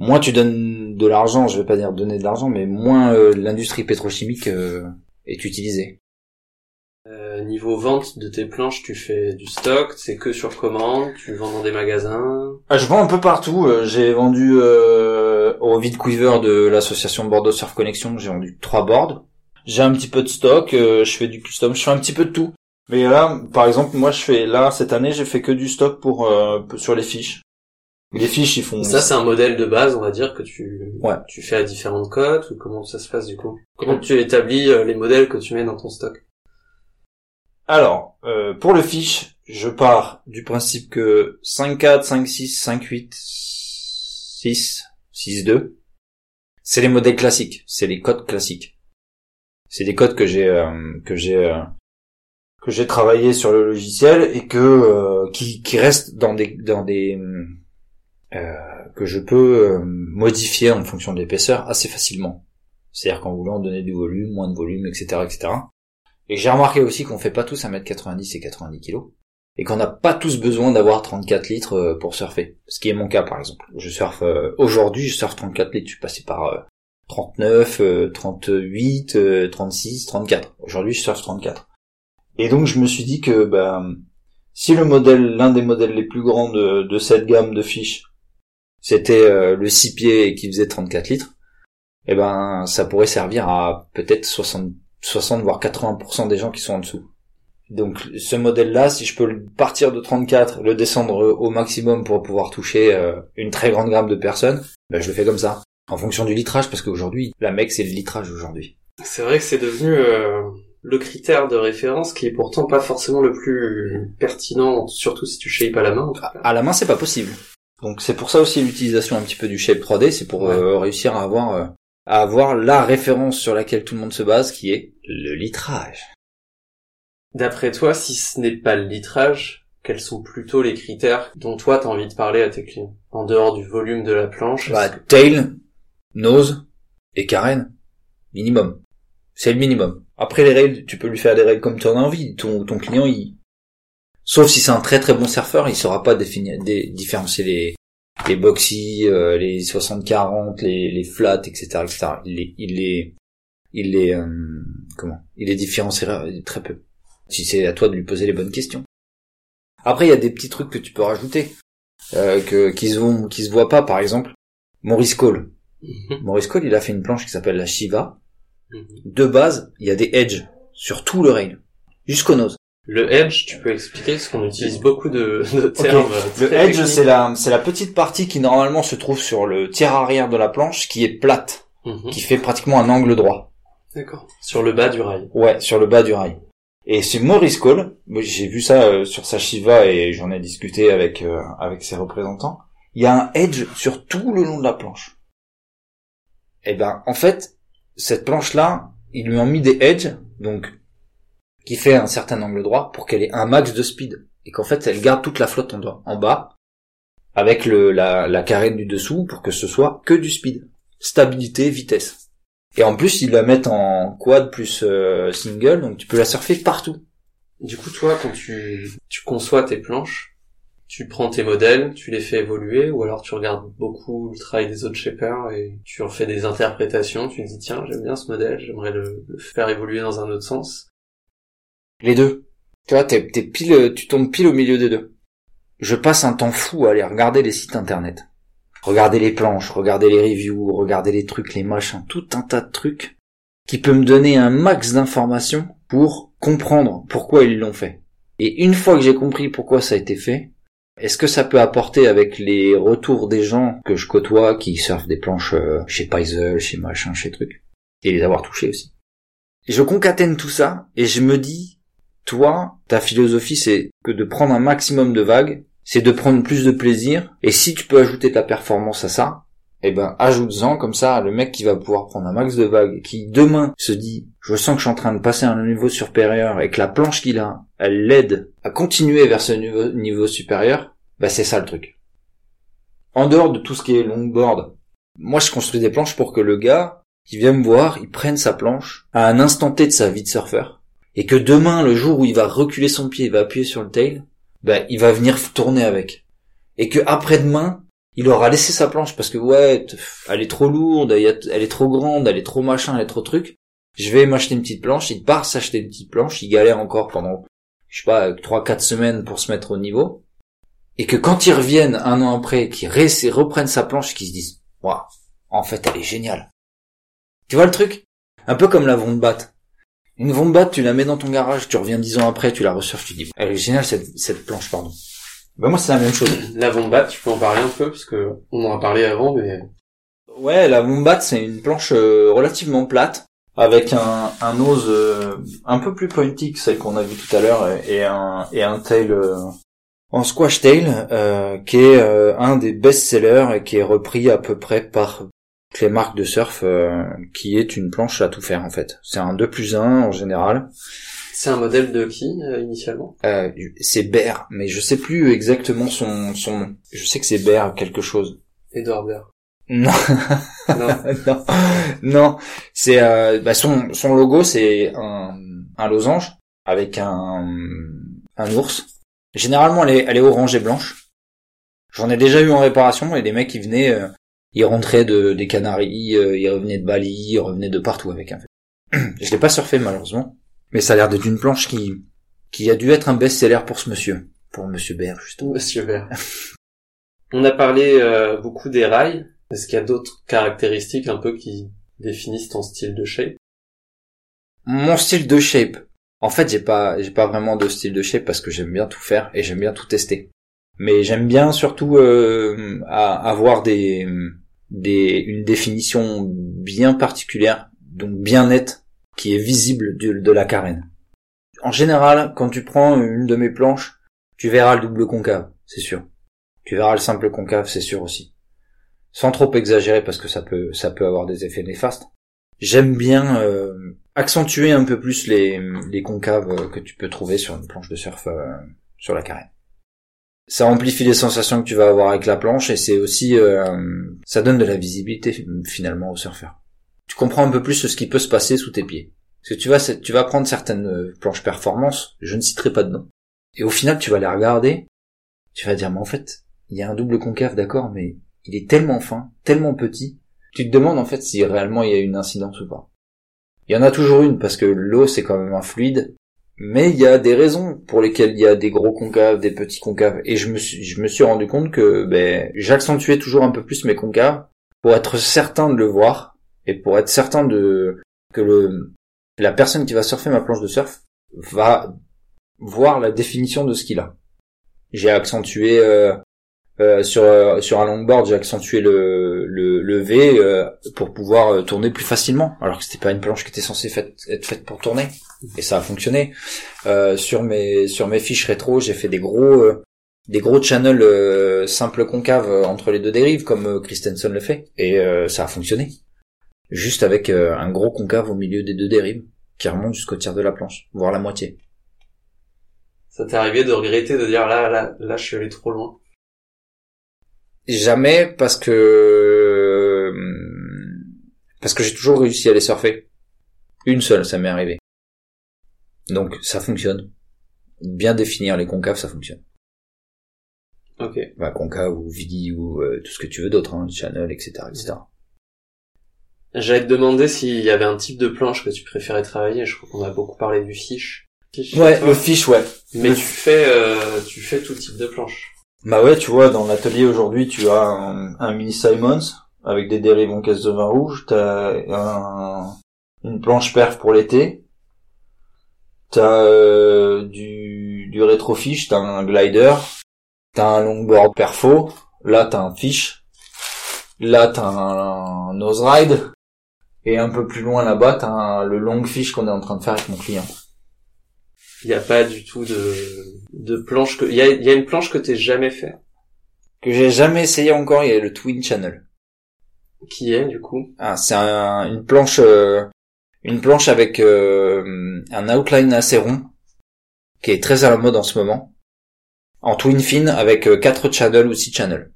moins tu donnes de l'argent, je vais pas dire donner de l'argent, mais moins l'industrie pétrochimique est utilisée. Euh, niveau vente de tes planches, tu fais du stock, c'est que sur commande, tu vends dans des magasins? Ah, Je vends un peu partout. Euh, j'ai vendu euh, au vide quiver de l'association Bordeaux Surf Connection, j'ai vendu trois boards. J'ai un petit peu de stock, euh, je fais du custom, je fais un petit peu de tout. Mais là, par exemple, moi je fais là cette année, j'ai fait que du stock pour sur les fiches. Les fiches, ils font. Ça, c'est un modèle de base, on va dire que tu ouais. tu fais à différentes cotes ou comment ça se passe du coup? Comment tu établis les modèles que tu mets dans ton stock? Alors, euh, pour le fiche, je pars du principe que 5-4, 5-6, 5-8, 6, 6-2, c'est les modèles classiques, c'est les codes classiques. C'est des codes que j'ai euh, que j'ai euh, que j'ai travaillé sur le logiciel et que qui, qui restent dans des dans des que je peux modifier en fonction de l'épaisseur assez facilement. C'est-à-dire qu'en voulant donner du volume, moins de volume, etc., etc. Et j'ai remarqué aussi qu'on fait pas tous 1m90 et 90 kg. Et qu'on n'a pas tous besoin d'avoir 34 litres euh, pour surfer. Ce qui est mon cas, par exemple. Je surfe, euh, aujourd'hui, je surfe 34 litres. Je suis passé par 39, 38, 36, 34. Aujourd'hui, je surfe 34. Et donc, je me suis dit que, ben, si le modèle, l'un des modèles les plus grands de, cette gamme de fiches, c'était euh, le 6 pieds qui faisait 34 litres, eh ben, ça pourrait servir à peut-être 60 60 voire 80% des gens qui sont en dessous. Donc ce modèle-là, si je peux partir de 34, le descendre au maximum pour pouvoir toucher euh, une très grande gamme de personnes, ben je le fais comme ça, en fonction du litrage, parce qu'aujourd'hui, la mec c'est le litrage aujourd'hui. C'est vrai que c'est devenu euh, le critère de référence qui est pourtant pas forcément le plus pertinent, surtout si tu shapes à la main. À la main, c'est pas possible. Donc c'est pour ça aussi l'utilisation un petit peu du shape 3D, c'est pour euh, réussir à avoir à avoir la référence sur laquelle tout le monde se base, qui est le litrage. D'après toi, si ce n'est pas le litrage, quels sont plutôt les critères dont toi t'as envie de parler à tes clients? En dehors du volume de la planche bah, Tail, nose et carène. Minimum. C'est le minimum. Après les rails, tu peux lui faire des rails comme tu en as envie. Ton, ton client, il... Sauf si c'est un très très bon surfeur, il saura pas définir, différencier les, les boxy, euh, les 60-40, les, les flats, etc., etc. Il les, il les, il les, euh, comment? Il les différenciera très peu. Si c'est à toi de lui poser les bonnes questions. Après, il y a des petits trucs que tu peux rajouter, euh, que qui se vont, qui se voient pas. Par exemple, Maurice Cole. Mhm. Maurice Cole, il a fait une planche qui s'appelle la Shiva. Mhm. De base, il y a des edges sur tout le rail, jusqu'au nose. Le edge, tu peux expliquer parce qu'on utilise beaucoup de, de termes. Le edge, c'est la, c'est la petite partie qui normalement se trouve sur le tiers arrière de la planche, qui est plate, mhm. qui fait pratiquement un angle droit. D'accord. Sur le bas du rail. Ouais, sur le bas du rail. Et c'est Maurice Cole. J'ai vu ça euh, sur sa Shiva et j'en ai discuté avec euh, avec ses représentants. Il y a un edge sur tout le long de la planche. Et eh ben, en fait, cette planche-là, ils lui ont mis des edges, donc qui fait un certain angle droit pour qu'elle ait un max de speed et qu'en fait elle garde toute la flotte en, bas avec le, la, la carène du dessous pour que ce soit que du speed. Stabilité, vitesse. Et en plus ils la mettent en quad plus euh, single donc tu peux la surfer partout. Du coup toi quand tu, tu conçois tes planches, tu prends tes modèles, tu les fais évoluer, ou alors tu regardes beaucoup le travail des autres shapers et tu en fais des interprétations, tu te dis tiens j'aime bien ce modèle, j'aimerais le, faire évoluer dans un autre sens. Les deux. Tu vois, t'es, pile, tu tombes pile au milieu des deux. Je passe un temps fou à aller regarder les sites internet. Regarder les planches, regarder les reviews, regarder les trucs, les machins, tout un tas de trucs qui peut me donner un max d'informations pour comprendre pourquoi ils l'ont fait. Et une fois que j'ai compris pourquoi ça a été fait, est-ce que ça peut apporter avec les retours des gens que je côtoie qui surfent des planches euh, chez Paisel, chez machin, chez truc, et les avoir touchés aussi? Je concatène tout ça et je me dis toi, ta philosophie, c'est que de prendre un maximum de vagues, c'est de prendre plus de plaisir. Et si tu peux ajouter ta performance à ça, eh ben, ajoute-en comme ça, le mec qui va pouvoir prendre un max de vagues, qui demain se dit, je sens que je suis en train de passer à un niveau supérieur et que la planche qu'il a, elle l'aide à continuer vers ce niveau, supérieur, bah c'est ça le truc. En dehors de tout ce qui est longboard, moi je construis des planches pour que le gars, qui vient me voir, il prenne sa planche à un instant T de sa vie de surfeur, et que demain, le jour où il va reculer son pied, il va appuyer sur le tail, ben, il va venir tourner avec. Et que après-demain, il aura laissé sa planche parce que ouais, elle est trop lourde, elle est trop grande, elle est trop machin, elle est trop truc. Je vais m'acheter une petite planche, il part s'acheter une petite planche, il galère encore pendant, je sais pas, trois, quatre semaines pour se mettre au niveau. Et que quand ils reviennent un an après, qu'ils reprennent sa planche, qu'ils se disent, waouh, en fait, elle est géniale. Tu vois le truc? Un peu comme la Vondbat. Une Vondbat, tu la mets dans ton garage, tu reviens dix ans après, tu la ressurfes, tu dis, elle est géniale cette, cette planche, pardon. Bah moi c'est la même chose. La Vombat, tu peux en parler un peu parce que on en a parlé avant, mais ouais, la Vombat c'est une planche euh, relativement plate avec un, un nose euh, un peu plus pointy que celle qu'on a vu tout à l'heure et un et un tail euh, en squash tail qui est un des best-sellers et qui est repris à peu près par les marques de surf qui est une planche à tout faire en fait. C'est un 2 plus 1 en général c'est un modèle de qui euh, initialement? Euh, C'est Bear, mais je sais plus exactement son, son nom. Je sais que c'est Bear quelque chose. Edouard Bear. Non, non, non. C'est euh, bah son son logo c'est un un losange avec un un ours. Généralement elle est elle est orange et blanche. J'en ai déjà eu en réparation et des mecs qui venaient, euh, ils rentraient de des Canaries, euh, ils revenaient de Bali, ils revenaient de partout avec un. Je l'ai pas surfé malheureusement. Mais ça a l'air d'être une planche qui, qui a dû être un best-seller pour ce monsieur. Pour monsieur Bert, justement. Monsieur Bert. On a parlé euh, beaucoup des rails. Est-ce qu'il y a d'autres caractéristiques un peu qui définissent ton style de shape? Mon style de shape. En fait, j'ai pas, j'ai pas vraiment de style de shape parce que j'aime bien tout faire et j'aime bien tout tester. Mais j'aime bien surtout euh, avoir des, des, une définition bien particulière, donc bien nette qui est visible de, la carène. En général, quand tu prends une de mes planches, tu verras le double concave, c'est sûr. Tu verras le simple concave, c'est sûr aussi. Sans trop exagérer parce que ça peut ça peut avoir des effets néfastes. J'aime bien euh, accentuer un peu plus les, les concaves que tu peux trouver sur une planche de surf euh, sur la carène. Ça amplifie les sensations que tu vas avoir avec la planche et c'est aussi euh, ça donne de la visibilité finalement au surfeur tu comprends un peu plus ce qui peut se passer sous tes pieds. Parce que tu vas, tu vas prendre certaines euh, planches performance, je ne citerai pas de nom. Et au final, tu vas les regarder, tu vas dire, mais en fait, il y a un double concave, d'accord, mais il est tellement fin, tellement petit, tu te demandes en fait si réellement il y a une incidence ou pas. Il y en a toujours une parce que l'eau c'est quand même un fluide, mais il y a des raisons pour lesquelles il y a des gros concaves, des petits concaves, et je me suis, je me suis rendu compte que ben, j'accentuais toujours un peu plus mes concaves pour être certain de le voir et pour être certain de que le la personne qui va surfer ma planche de surf va voir la définition de ce qu'il a. J'ai accentué euh, euh, sur euh, sur un longboard, j'ai accentué le le, le V pour pouvoir tourner plus facilement, alors que c'était pas une planche qui était censée être faite pour tourner, et ça a fonctionné. sur mes sur mes fiches rétro, j'ai fait des gros des gros channels simples concaves entre les deux dérives, comme Christensen le fait, et ça a fonctionné juste avec euh, un gros concave au milieu des deux dérives qui remonte jusqu'au tiers de la planche, voire la moitié. Ça t'est arrivé de regretter de dire là, là, là, je suis allé trop loin? Jamais parce que parce que j'ai toujours réussi à les surfer. Une seule, ça m'est arrivé. Donc ça fonctionne. Bien définir les concaves, ça fonctionne. Ok. Bah, concave ou vidi ou euh, tout ce que tu veux d'autre, hein, channel, etc., etc. J'allais te demander s'il y avait un type de planche que tu préférais travailler. Je crois qu'on a beaucoup parlé du fiche. ouais, le fiche, ouais. Mais tu fais, euh, tu fais tout type de planche. Bah ouais, tu vois, dans l'atelier aujourd'hui, tu as un, mini Simons avec des dérives en caisse de vin rouge. T'as un, une planche perf pour l'été. T'as euh, du, du rétrofiche, t'as un glider, t'as un longboard perfo. Là, t'as un fiche. Là, t'as un, un nose ride. Et un peu plus loin là-bas, t'as le long fiche qu'on est en train de faire avec mon client. Il n'y a pas du tout de, de planche que, il y a, y a une planche que t'es jamais fait. Que j'ai jamais essayé encore, il y a le Twin Channel. Qui est, du coup? Ah, c'est une planche, euh, une planche avec, euh, un outline assez rond, qui est très à la mode en ce moment. En twin fin avec 4 euh, channels ou 6 channels.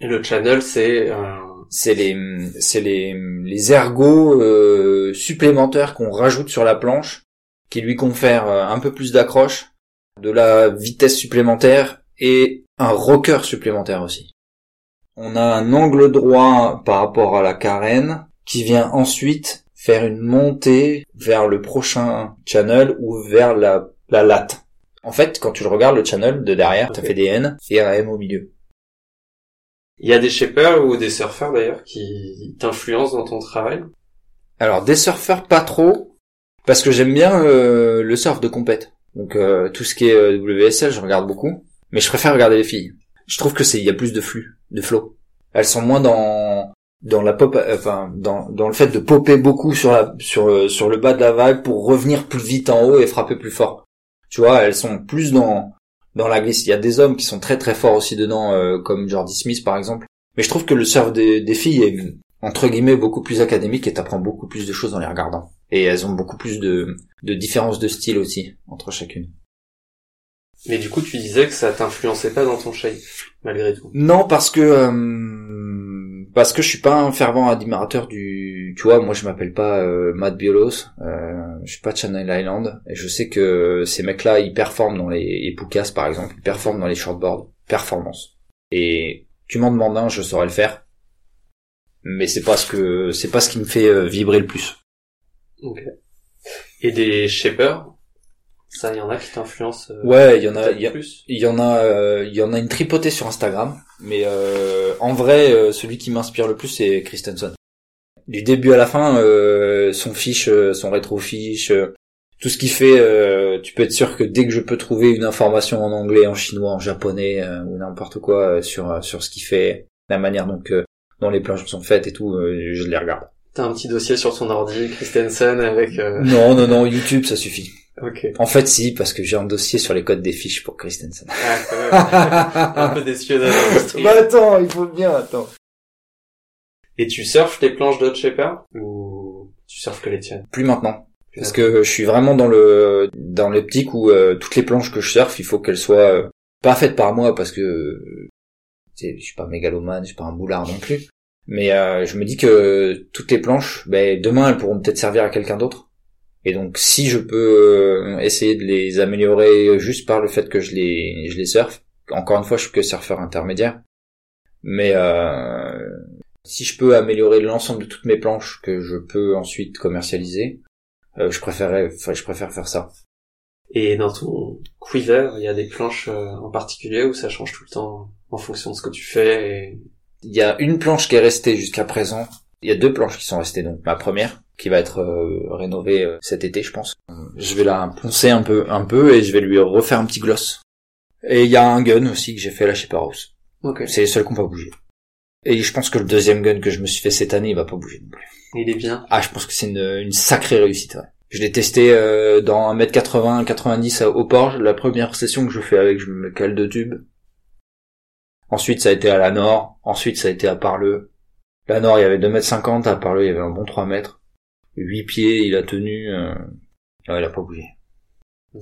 Et le channel, c'est un C'est les, c'est les, les ergots euh, supplémentaires qu'on rajoute sur la planche, qui lui confèrent euh, un peu plus d'accroche, de la vitesse supplémentaire et un rocker supplémentaire aussi. On a un angle droit par rapport à la carène qui vient ensuite faire une montée vers le prochain channel ou vers la, la latte. En fait, quand tu le regardes, le channel de derrière, Ok. ça fait des N et un M au milieu. Il y a des shapers ou des surfeurs d'ailleurs qui t'influencent dans ton travail? Alors des surfeurs pas trop, parce que j'aime bien euh, le surf de compète. Donc euh, tout ce qui est euh, WSL, je regarde beaucoup, mais je préfère regarder les filles. Je trouve que c'est il y a plus de flux, de flow. Elles sont moins dans dans la pop, enfin dans dans le fait de popper beaucoup sur sur sur le bas de la vague pour revenir plus vite en haut et frapper plus fort. Tu vois, elles sont plus dans dans la glisse. Il y a des hommes qui sont très très forts aussi dedans, comme Jordi Smith par exemple. Mais je trouve que le surf des, des filles est entre guillemets beaucoup plus académique et t'apprends beaucoup plus de choses en les regardant. Et elles ont beaucoup plus de, de différences de style aussi entre chacune. Mais du coup, tu disais que ça t'influençait pas dans ton shape, malgré tout. Non, parce que euh, parce que je suis pas un fervent admirateur du. Tu vois, moi je m'appelle pas euh, Matt Biolos, euh, je suis pas Channel Island, et je sais que ces mecs-là ils performent dans les Poucas par exemple, ils performent dans les shortboards, performance. Et tu m'en demandes un, je saurais le faire, mais c'est pas ce que c'est pas ce qui me fait euh, vibrer le plus. Et des shapers, ça, il y en a qui t'influencent. euh, Ouais, il y en a, il y en a, euh, il y en a une tripotée sur Instagram, mais euh, en vrai, euh, celui qui m'inspire le plus, c'est Christensen. Du début à la fin, euh, son fiche, euh, son rétro fiche, euh, tout ce qu'il fait, euh, tu peux être sûr que dès que je peux trouver une information en anglais, en chinois, en japonais euh, ou n'importe quoi euh, sur euh, sur ce qu'il fait, la manière donc euh, dont les planches sont faites et tout, euh, je les regarde. T'as un petit dossier sur ton ordi, Christensen, avec... euh, Non, non, non, YouTube, ça suffit. Ok. En fait, si, parce que j'ai un dossier sur les codes des fiches pour Christensen. Ah, quand même. un peu d'espionnage. Bah attends, il faut bien, attends. Et tu surfes les planches d'autres shapers Ou tu surfes que les tiennes? Plus maintenant. Parce que je suis vraiment dans le dans l'optique où euh, toutes les planches que je surfe, il faut qu'elles soient euh, pas faites par moi parce que je suis pas mégalomane, je suis pas un boulard non plus. Mais euh, je me dis que toutes les planches, ben, demain elles pourront peut-être servir à quelqu'un d'autre. Et donc si je peux euh, essayer de les améliorer juste par le fait que je les je les surfe, encore une fois je suis que surfeur intermédiaire, mais euh, si je peux améliorer l'ensemble de toutes mes planches que je peux ensuite commercialiser, euh, je préférerais, je préfère faire ça. Et dans ton quiver, il y a des planches euh, en particulier où ça change tout le temps en fonction de ce que tu fais. Il y a une planche qui est restée jusqu'à présent. Il y a deux planches qui sont restées donc. Ma première qui va être euh, rénovée euh, cet été, je pense. Euh, Je vais la poncer un peu, un peu et je vais lui refaire un petit gloss. Et il y a un gun aussi que j'ai fait à la Shaper House. Ok. C'est les seuls qui n'ont pas bougé. Et je pense que le deuxième gun que je me suis fait cette année, il va pas bouger non plus. Il est bien. Ah, je pense que c'est une, une sacrée réussite. Ouais. Je l'ai testé euh, dans 1m80, 90 à- au port. La première session que je fais avec, je me cale deux tubes. Ensuite, ça a été à la Nord. Ensuite, ça a été à Parleux. La Nord, il y avait 2m50. À Parleux, il y avait un bon 3 mètres. 8 pieds, il a tenu. Euh... Ouais, il a pas bougé.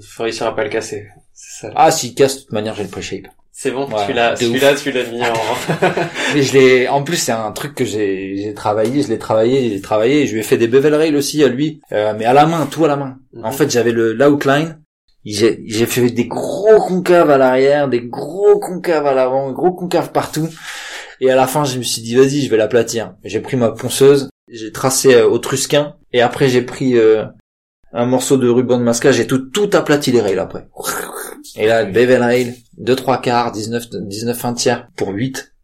Faut réussir à pas le casser. Ça. Ah, s'il casse, de toute manière, j'ai le pré-shape. C'est bon, Ouais, tu l'as, celui-là, tu l'as mis en... Mais je l'ai, en plus, c'est un truc que j'ai, j'ai travaillé, je l'ai travaillé, j'ai travaillé, je lui ai fait des bevel rails aussi à lui, euh, mais à la main, tout à la main. Mhm. En fait, j'avais le l'outline, j'ai, fait des gros concaves à l'arrière, des gros concaves à l'avant, des gros concaves partout, et à la fin, je me suis dit, vas-y, je vais l'aplatir. J'ai pris ma ponceuse, j'ai tracé euh, au trusquin, et après, j'ai pris euh, un morceau de ruban de masquage, j'ai tout, tout aplati les rails après. Et là, bevel rail, 2 3 quarts, 19, 19 un tiers pour 8.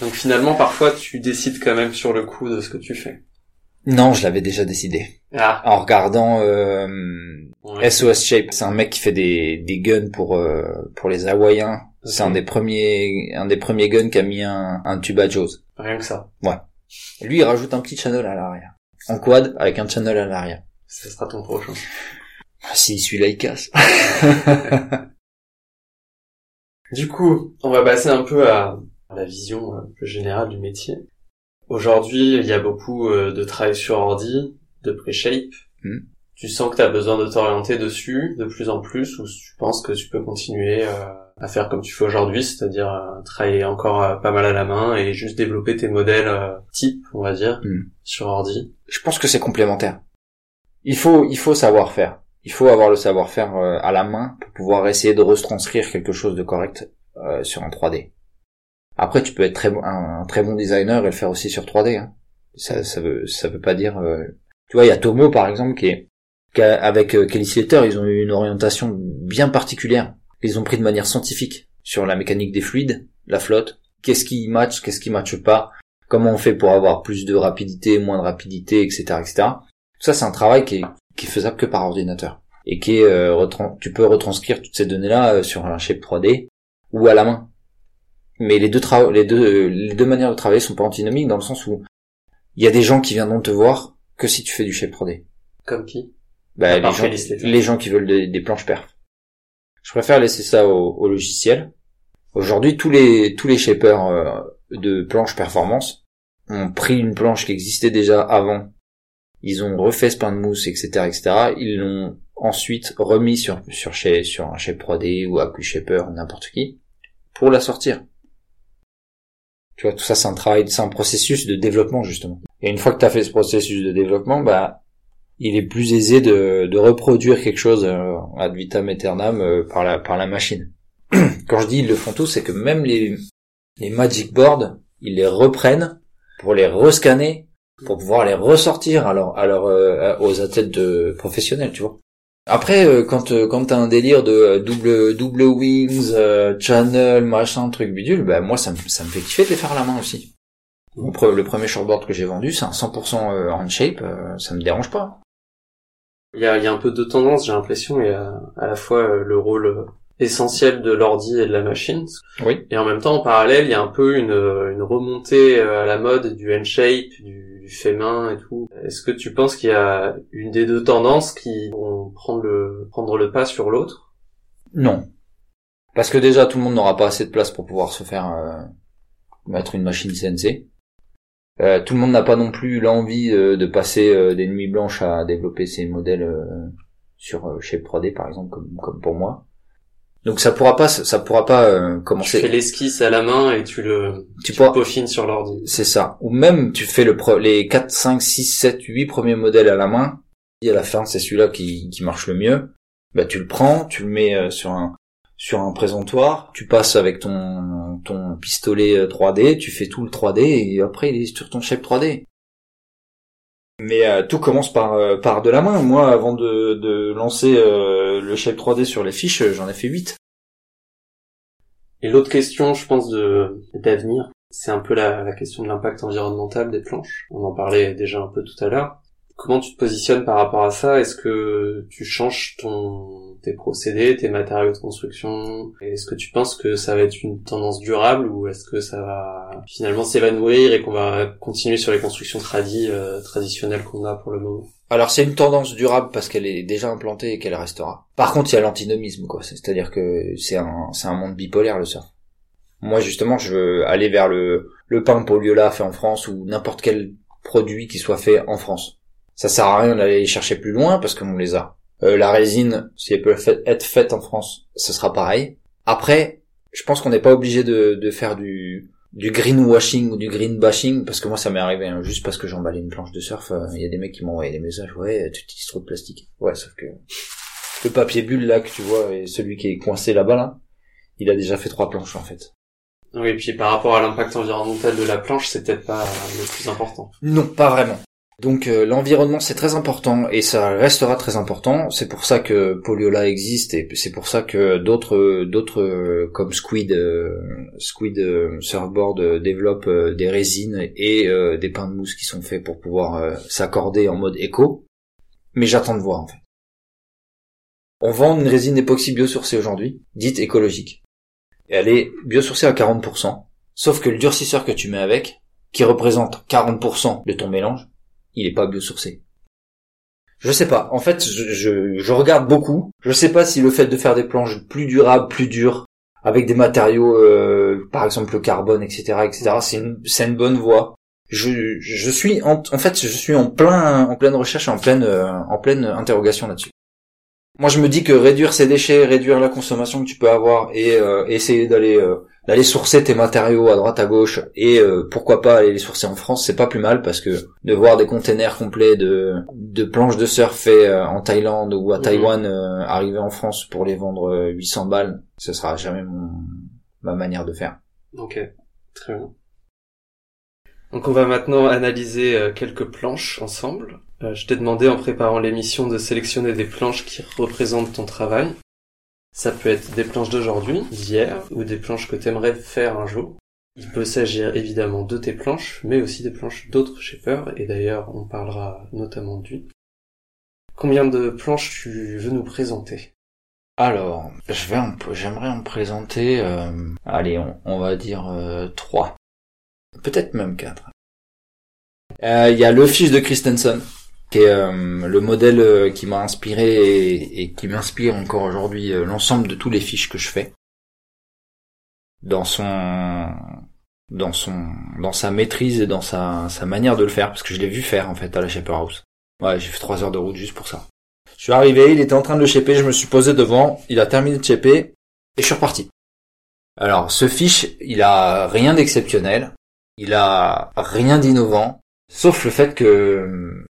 Donc finalement, parfois, tu décides quand même sur le coup de ce que tu fais. Non, je l'avais déjà décidé. Ah. En regardant euh, Ouais. SOS Shape, c'est un mec qui fait des, des guns pour euh, pour les Hawaïens. C'est un des premiers un des premiers guns qui a mis un, un tube à Jaws. Rien que ça. Lui, il rajoute un petit channel à l'arrière. En quad avec un channel à l'arrière. Ce sera ton prochain. Si celui-là il casse. Du coup, on va passer un peu à à la vision euh, plus générale du métier. Aujourd'hui, il y a beaucoup euh, de travail sur ordi, de pré-shape. Hmm. Tu sens que tu as besoin de t'orienter dessus de plus en plus ou tu penses que tu peux continuer euh, à faire comme tu fais aujourd'hui, c'est-à-dire travailler encore pas mal à la main et juste développer tes modèles type, on va dire, Hmm. sur ordi? Je pense que c'est complémentaire. Il faut, il faut savoir faire. Il faut avoir le savoir-faire euh, à la main pour pouvoir essayer de retranscrire quelque chose de correct euh, sur un 3D. Après, tu peux être très bon, un, très bon designer et le faire aussi sur 3D. Hein. Ça, ça veut, ça veut pas dire. euh, Tu vois, il y a Tomo par exemple qui est, avec euh, Kelly Slater, ils ont eu une orientation bien particulière. Ils ont pris de manière scientifique sur la mécanique des fluides, la flotte. Qu'est-ce qui match, qu'est-ce qui matche pas? Comment on fait pour avoir plus de rapidité, moins de rapidité, etc., etc. Ça, c'est un travail qui est, qui est faisable que par ordinateur et qui est euh, tu peux retranscrire toutes ces données-là euh, sur un shape 3D ou à la main. Mais les deux tra- les deux les deux manières de travailler sont pas antinomiques dans le sens où il y a des gens qui viendront te voir que si tu fais du shape 3D. Comme qui? Bah, À les gens, les qui veulent des, des planches perf. Je préfère laisser ça au, au logiciel. Aujourd'hui, tous les tous les shapers euh, de planches performance ont pris une planche qui existait déjà avant. Ils ont refait ce pain de mousse, etc., etc. Ils l'ont ensuite remis sur sur chez sur un shape 3D ou AccuShaper, n'importe qui, pour la sortir. Tu vois, tout ça, c'est un travail, c'est un processus de développement justement. Et une fois que tu as fait ce processus de développement, bah il est plus aisé de, de reproduire quelque chose euh, ad vitam aeternam euh, par la par la machine. Quand je dis ils le font tous, c'est que même les les magic boards, ils les reprennent pour les rescanner pour pouvoir les ressortir alors alors euh, aux athlètes de professionnels, tu vois. Après euh, quand euh, quand t'as un délire de euh, double double wings, euh, channel, machin, truc bidule, bah moi ça me ça me fait kiffer de les faire à la main aussi. Mon pre- le premier shortboard que j'ai vendu, c'est un 100% hand shape, euh, ça me dérange pas. Il y a, il y a un peu deux tendances, j'ai l'impression. Il y a à la fois le rôle essentiel de l'ordi et de la machine, Oui. et en même temps, en parallèle, il y a un peu une, une remontée à la mode du hand-shape, du fait main et tout. Est-ce que tu penses qu'il y a une des deux tendances qui vont prendre le, prendre le pas sur l'autre? Non. Parce que déjà, tout le monde n'aura pas assez de place pour pouvoir se faire euh, mettre une machine CNC. Euh, tout le monde n'a pas non plus l'envie euh, de passer euh, des nuits blanches à développer ses modèles sur Shape 3D, par exemple, comme, comme pour moi. Donc ça pourra pas, ça pourra pas euh, Tu fais commencer. l'esquisse à la main et tu le, Tu tu pourras, le peaufines sur l'ordi. c'est ça. Ou même tu fais le pre- les 4, 5, 6, 7, 8 premiers modèles à la main. Et à la fin, c'est celui-là qui, qui marche le mieux. Bah tu le prends, tu le mets euh, sur un sur un présentoir, tu passes avec ton ton pistolet euh, 3D, tu fais tout le 3D et après il est sur ton shape 3D. Mais euh, tout commence par euh, par de la main. Moi, avant de, de lancer euh, le shape 3D sur les fiches, j'en ai fait 8. Et l'autre question, je pense, de d'avenir, c'est un peu la, la question de l'impact environnemental des planches. On en parlait déjà un peu tout à l'heure. Comment tu te positionnes par rapport à ça? Est-ce que tu changes ton tes procédés, tes matériaux de construction? Est-ce que tu penses que ça va être une tendance durable ou est-ce que ça va finalement s'évanouir et qu'on va continuer sur les constructions euh, traditionnelles qu'on a pour le moment? Alors c'est une tendance durable parce qu'elle est déjà implantée et qu'elle restera. Par contre, il y a l'antinomisme, quoi. C'est-à-dire que c'est un, c'est un monde bipolaire le surf. Moi, justement, je veux aller vers le, le pain Pauliola fait en France ou n'importe quel produit qui soit fait en France. Ça sert à rien d'aller les chercher plus loin parce qu'on les a. Euh, la résine, si elle peut être faite en France, ce sera pareil. Après, je pense qu'on n'est pas obligé de, de faire du, du greenwashing ou du green bashing parce que moi ça m'est arrivé hein, juste parce que j'emballais une planche de surf euh, il y a des mecs qui m'ont envoyé des messages ouais tu utilises trop de plastique ouais sauf que le papier bulle là que tu vois et celui qui est coincé là-bas là il a déjà fait trois planches en fait Oui, et puis par rapport à l'impact environnemental de la planche, c'est peut-être pas le plus important. non pas vraiment donc euh, l'environnement c'est très important et ça restera très important. C'est pour ça que Poliola existe et c'est pour ça que d'autres d'autres euh, comme Squid euh, Squid Surfboard développent des résines et des pains de mousse qui sont faits pour pouvoir s'accorder en mode éco. Mais j'attends de voir en fait. On vend une résine époxy biosourcée aujourd'hui dite écologique. Et elle est biosourcée à 40% sauf que le durcisseur que tu mets avec qui représente 40% de ton mélange il est pas biosourcé. Je sais pas. En fait, je, je, je regarde beaucoup. Je sais pas si le fait de faire des planches plus durables, plus dures, avec des matériaux, euh, par exemple le carbone, etc., etc., c'est une, c'est une bonne voie. Je, je suis en, en fait, je suis en plein, en pleine recherche, en pleine, euh, en pleine interrogation là-dessus. moi je me dis que réduire ses déchets, réduire la consommation que tu peux avoir et euh, essayer d'aller euh, d'aller sourcer tes matériaux à droite à gauche et euh, pourquoi pas aller les sourcer en France, c'est pas plus mal parce que de voir des containers complets de de planches de surf fait en Thaïlande ou à Mhm. Taïwan arriver en France pour les vendre 800 balles, ce sera jamais mon ma manière de faire. Ok, très bien. Donc on va maintenant analyser euh, quelques planches ensemble. Euh, je t'ai demandé en préparant l'émission de sélectionner des planches qui représentent ton travail. Ça peut être des planches d'aujourd'hui, d'hier, ou des planches que t'aimerais faire un jour. Il peut s'agir évidemment de tes planches, mais aussi des planches d'autres shapers, et d'ailleurs on parlera notamment lui. Combien de planches tu veux nous présenter? Alors, je vais j'aimerais en présenter euh, allez, on, on va dire euh, trois. Peut-être même quatre. Euh, Il y a le fiche de Christensen, qui est euh, le modèle euh, qui m'a inspiré et, qui m'inspire encore aujourd'hui euh, l'ensemble de tous les fiches que je fais. Dans son dans son dans sa maîtrise et dans sa, sa manière de le faire, parce que je l'ai vu faire en fait à la Shaper House. Ouais, j'ai fait trois heures de route juste pour ça. Je suis arrivé, il était en train de le shaper, je me suis posé devant, il a terminé de shaper, et je suis reparti. Alors, ce fiche, il a rien d'exceptionnel, il a rien d'innovant, sauf le fait que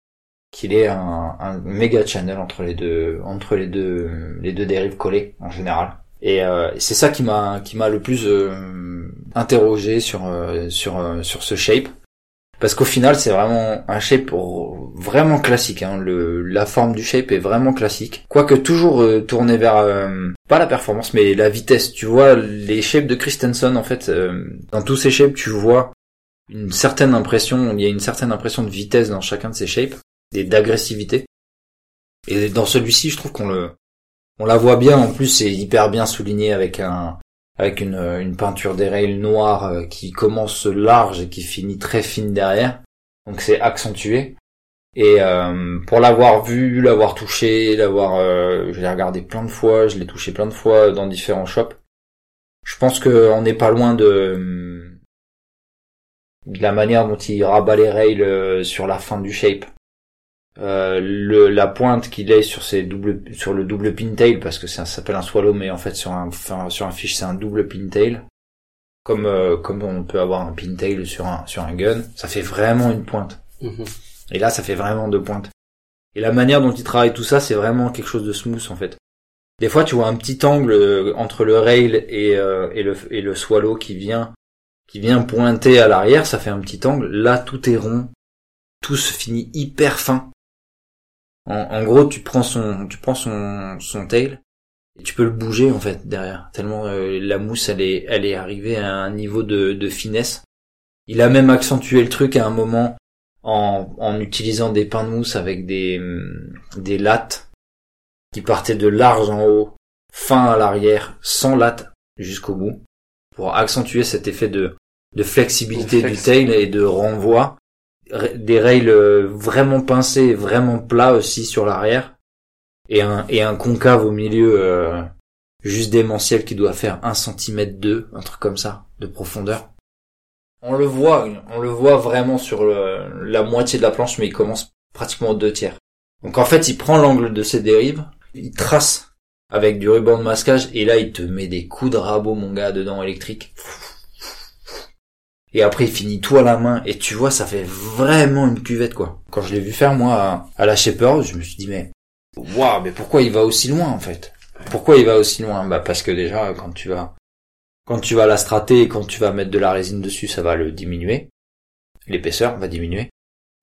qu'il ait un, un méga channel entre les deux entre les deux les deux dérives collées en général. Et euh, c'est ça qui m'a qui m'a le plus euh, interrogé sur euh, sur euh, sur ce shape parce qu'au final c'est vraiment un shape vraiment classique hein. le la forme du shape est vraiment classique quoique toujours euh, tourné vers euh, pas la performance mais la vitesse tu vois les shapes de Christensen en fait dans tous ces shapes tu vois une certaine impression il y a une certaine impression de vitesse dans chacun de ces shapes d'agressivité et dans celui-ci je trouve qu'on le on la voit bien en plus c'est hyper bien souligné avec un avec une, une peinture des rails noire euh, qui commence large et qui finit très fine derrière. Donc c'est accentué. Et euh, pour l'avoir vu, l'avoir touché, l'avoir, euh, je l'ai regardé plein de fois, je l'ai touché plein de fois dans différents shops. Je pense qu'on n'est pas loin de, de la manière dont il rabat les rails euh, sur la fin du shape. Euh, le, la pointe qu'il est sur ses double, sur le double pintail parce que ça s'appelle un swallow mais en fait sur un, enfin, sur un fiche c'est un double pintail. Comme euh, comme on peut avoir un pintail sur un sur un gun ça fait vraiment une pointe. Mhm. et là ça fait vraiment deux pointes. Et la manière dont il travaille tout ça c'est vraiment quelque chose de smooth en fait. Des fois tu vois un petit angle euh, entre le rail et euh, et le et le swallow qui vient qui vient pointer à l'arrière ça fait un petit angle. Là tout est rond. Tout se finit hyper fin en, en gros, tu prends son, tu prends son, son tail et tu peux le bouger en fait derrière. Tellement euh, la mousse, elle est, elle est arrivée à un niveau de, de finesse. Il a même accentué le truc à un moment en, en utilisant des pains de mousse avec des, hum, des lattes qui partaient de large en haut, fin à l'arrière, sans latte jusqu'au bout, pour accentuer cet effet de, de flexibilité du tail et de renvoi des rails euh, vraiment pincés, vraiment plats aussi sur l'arrière, et un, concave au milieu euh, juste démentiel qui doit faire un centimètre deux, un truc comme ça, de profondeur. On le voit, on le voit vraiment sur la moitié de la planche, mais il commence pratiquement aux deux tiers. Donc en fait, il prend l'angle de ses dérives, il trace avec du ruban de masquage, et là, il te met des coups de rabot, mon gars, dedans électrique. Et après, il finit tout à la main, et tu vois, ça fait vraiment une cuvette, quoi. Quand je l'ai vu faire, moi, à, la Shaper, je me suis dit, mais, waouh, mais pourquoi il va aussi loin, en fait? Pourquoi il va aussi loin? Bah, parce que déjà, quand tu vas, quand tu vas la strater et quand tu vas mettre de la résine dessus, ça va le diminuer. L'épaisseur va diminuer.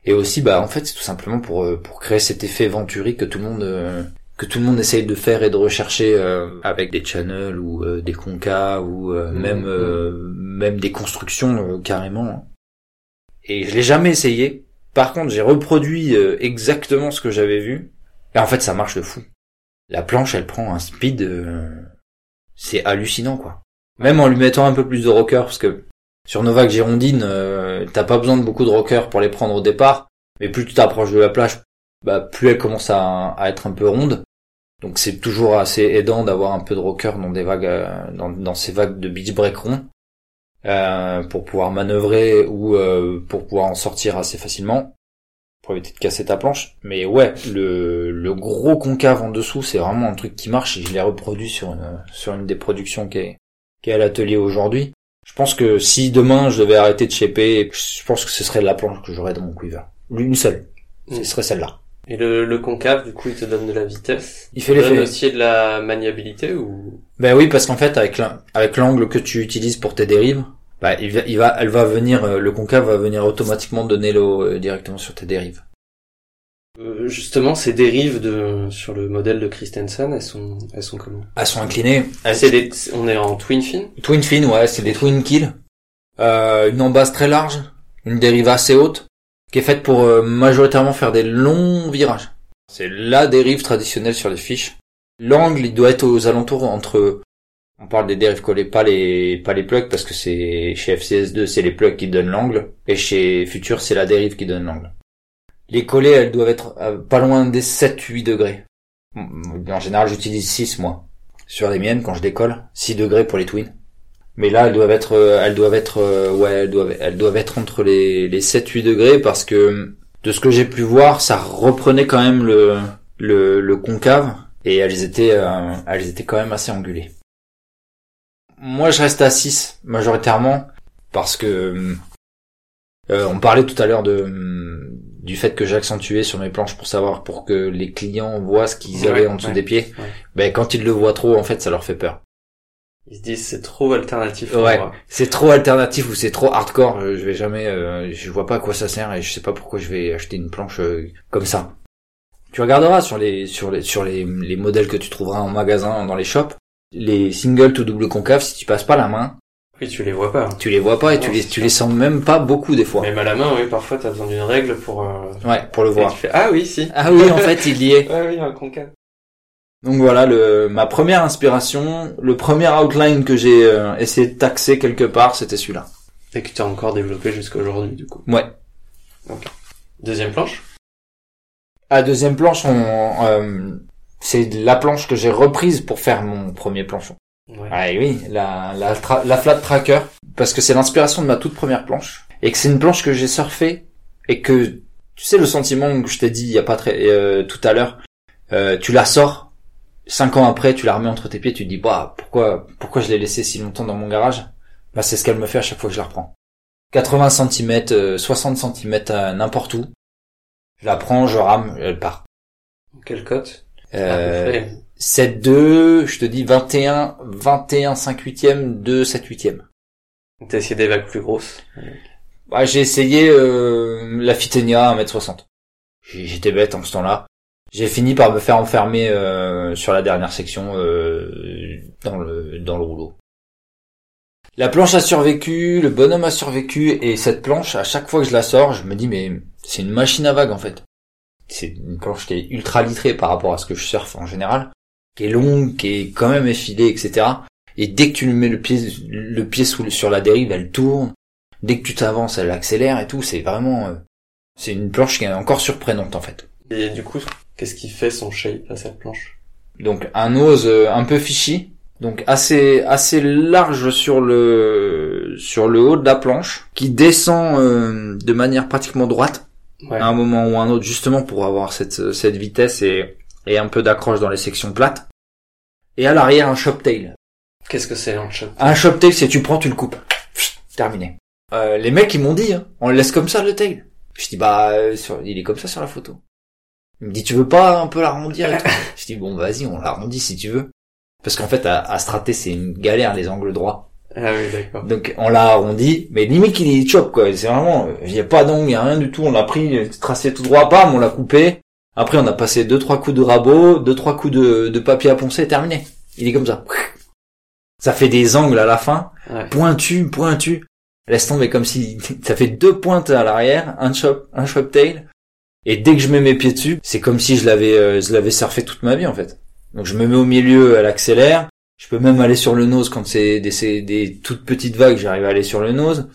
Et aussi, bah, en fait, c'est tout simplement pour, euh, pour créer cet effet venturi que tout le monde, euh, que tout le monde essaye de faire et de rechercher euh, avec des channels ou euh, des concas ou euh, Mhm. même euh, même des constructions euh, carrément. Et je l'ai jamais essayé. Par contre, j'ai reproduit euh, exactement ce que j'avais vu. Et en fait, ça marche de fou. La planche, elle prend un speed, euh, c'est hallucinant quoi. Même en lui mettant un peu plus de rocker, parce que sur Novak Girondine, euh, t'as pas besoin de beaucoup de rocker pour les prendre au départ, mais plus tu t'approches de la plage, bah plus elle commence à, à être un peu ronde. Donc c'est toujours assez aidant d'avoir un peu de rocker dans des vagues, euh, dans, dans ces vagues de beach break rond, euh, pour pouvoir manœuvrer ou euh, pour pouvoir en sortir assez facilement. pour éviter de casser ta planche. Mais ouais, le, le gros concave en dessous, c'est vraiment un truc qui marche et je l'ai reproduit sur une, sur une des productions qui est, qui est à l'atelier aujourd'hui. Je pense que si demain je devais arrêter de shaper, je pense que ce serait la planche que j'aurais dans mon quiver. Une seule. Ce Mm. serait celle-là. Et le, le concave, du coup, il te donne de la vitesse. Il fait Il donne aussi de la maniabilité ou? Ben oui, parce qu'en fait, avec l'an- avec l'angle que tu utilises pour tes dérives, bah, il va, il va, elle va venir, euh, le concave va venir automatiquement donner l'eau euh, directement sur tes dérives. Euh, justement ces dérives de sur le modèle de Christensen, elles sont elles sont comment? Elles sont inclinées. Elles- C'est des on est en twin fin? Twin fin, ouais, c'est des twin kill. Euh, une embase très large, une dérive assez haute, qui est faite pour euh, majoritairement faire des longs virages. C'est la dérive traditionnelle sur les fiches. L'angle, il doit être aux alentours entre, on parle des dérives collées, pas les, pas les plugs, parce que c'est, chez FCS2, c'est les plugs qui donnent l'angle, et chez Future, c'est la dérive qui donne l'angle. Les collées, elles doivent être pas loin des 7-8 degrés. En général, j'utilise 6, moi. Sur les miennes, quand je décolle, 6 degrés pour les twins. Mais là, elles doivent être, euh, elles doivent être, euh, ouais, elles doivent, elles doivent être entre les, les 7-8 degrés parce que de ce que j'ai pu voir, ça reprenait quand même le, le, le concave et elles étaient, euh, elles étaient quand même assez angulées. Moi, je reste à 6 majoritairement parce que euh, on parlait tout à l'heure de du fait que j'accentuais sur mes planches pour savoir pour que les clients voient ce qu'ils Ouais, avaient en dessous ouais, des pieds. ouais. Ben quand ils le voient trop, en fait, ça leur fait peur. Ils se disent c'est trop alternatif. pour Ouais. c'est trop alternatif ou c'est trop hardcore, euh, je vais jamais, euh, je vois pas à quoi ça sert et je sais pas pourquoi je vais acheter une planche euh, comme ça. Tu regarderas sur les sur les sur les, les modèles que tu trouveras en magasin dans les shops, les single to double concave, si tu passes pas la main, Oui, tu les vois pas. tu les vois pas et Non, tu les tu les sens même pas beaucoup des fois. Même à la main, oui, parfois t'as besoin d'une règle pour. Euh... Ouais, pour le et voir. tu fais ah oui si. Ah oui, en fait, il y est. Ouais oui un concave. Donc voilà, le ma première inspiration, le premier outline que j'ai euh, essayé de taxer quelque part, c'était celui-là. Et que tu as encore développé jusqu'à aujourd'hui du coup. Ouais. Deuxième planche? À deuxième planche, on, euh, c'est la planche que j'ai reprise pour faire mon premier planchon. Ouais. Ah et oui, la, la, tra- la flat tracker, parce que c'est l'inspiration de ma toute première planche, et que c'est une planche que j'ai surfée, et que, tu sais le sentiment que je t'ai dit il y a pas très, euh, tout à l'heure, euh, tu la sors, cinq ans après, tu la remets entre tes pieds, tu te dis, bah, pourquoi, pourquoi je l'ai laissée si longtemps dans mon garage? Bah, c'est ce qu'elle me fait à chaque fois que je la reprends. 80 cm, 60 cm n'importe où. Je la prends, je rame, elle part. Quelle cote? Euh, À peu près. 7-2, je te dis 21, 21 5 huitièmes, 2 7 huitièmes. T'as essayé des vagues plus grosses? Bah, j'ai essayé euh, la Fitenia à 1m60. J'ai- J'étais bête en ce temps-là. J'ai fini par me faire enfermer euh, sur la dernière section euh, dans le dans le rouleau. La planche a survécu, le bonhomme a survécu, et cette planche, à chaque fois que je la sors, je me dis mais c'est une machine à vague en fait. C'est une planche qui est ultra litrée par rapport à ce que je surfe en général, qui est longue, qui est quand même effilée, etc. Et dès que tu lui mets le pied le pied sur la dérive, elle tourne. Dès que tu t'avances, elle accélère et tout. C'est vraiment, euh, c'est une planche qui est encore surprenante en fait. Et du coup, qu'est-ce qui fait son shape à cette planche? Donc un nose euh, un peu fishy, donc assez assez large sur le sur le haut de la planche, qui descend euh, de manière pratiquement droite Ouais. à un moment ou un autre, justement pour avoir cette cette vitesse et et un peu d'accroche dans les sections plates. Et à l'arrière un shoptail. Qu'est-ce que c'est un shop Un shoptail, c'est tu prends, tu le coupes. Pfft, Terminé. Euh, les mecs ils m'ont dit, hein, on le laisse comme ça le tail. Je dis bah euh, sur- il est comme ça sur la photo. Il me dit tu veux pas un peu l'arrondir et tout? Je dis bon vas-y on l'arrondit si tu veux. Parce qu'en fait à, à strater c'est une galère les angles droits. Ah oui, d'accord. Donc on l'a arrondi, mais limite il est chop quoi. C'est vraiment, il y a pas d'angle, il y a rien du tout. On l'a pris, tracé tout droit, bam, on l'a coupé. Après on a passé deux trois coups de rabot, deux trois coups de, de papier à poncer, terminé. Il est comme ça. Ça fait des angles à la fin, Ouais. pointu, pointu. Laisse tomber comme si ça fait deux pointes à l'arrière, un chop, un chop tail. Et dès que je mets mes pieds dessus, c'est comme si je l'avais, euh, je l'avais surfé toute ma vie en fait. Donc je me mets au milieu, elle accélère. Je peux même aller sur le nose quand c'est des, des toutes petites vagues, j'arrive à aller sur le nose.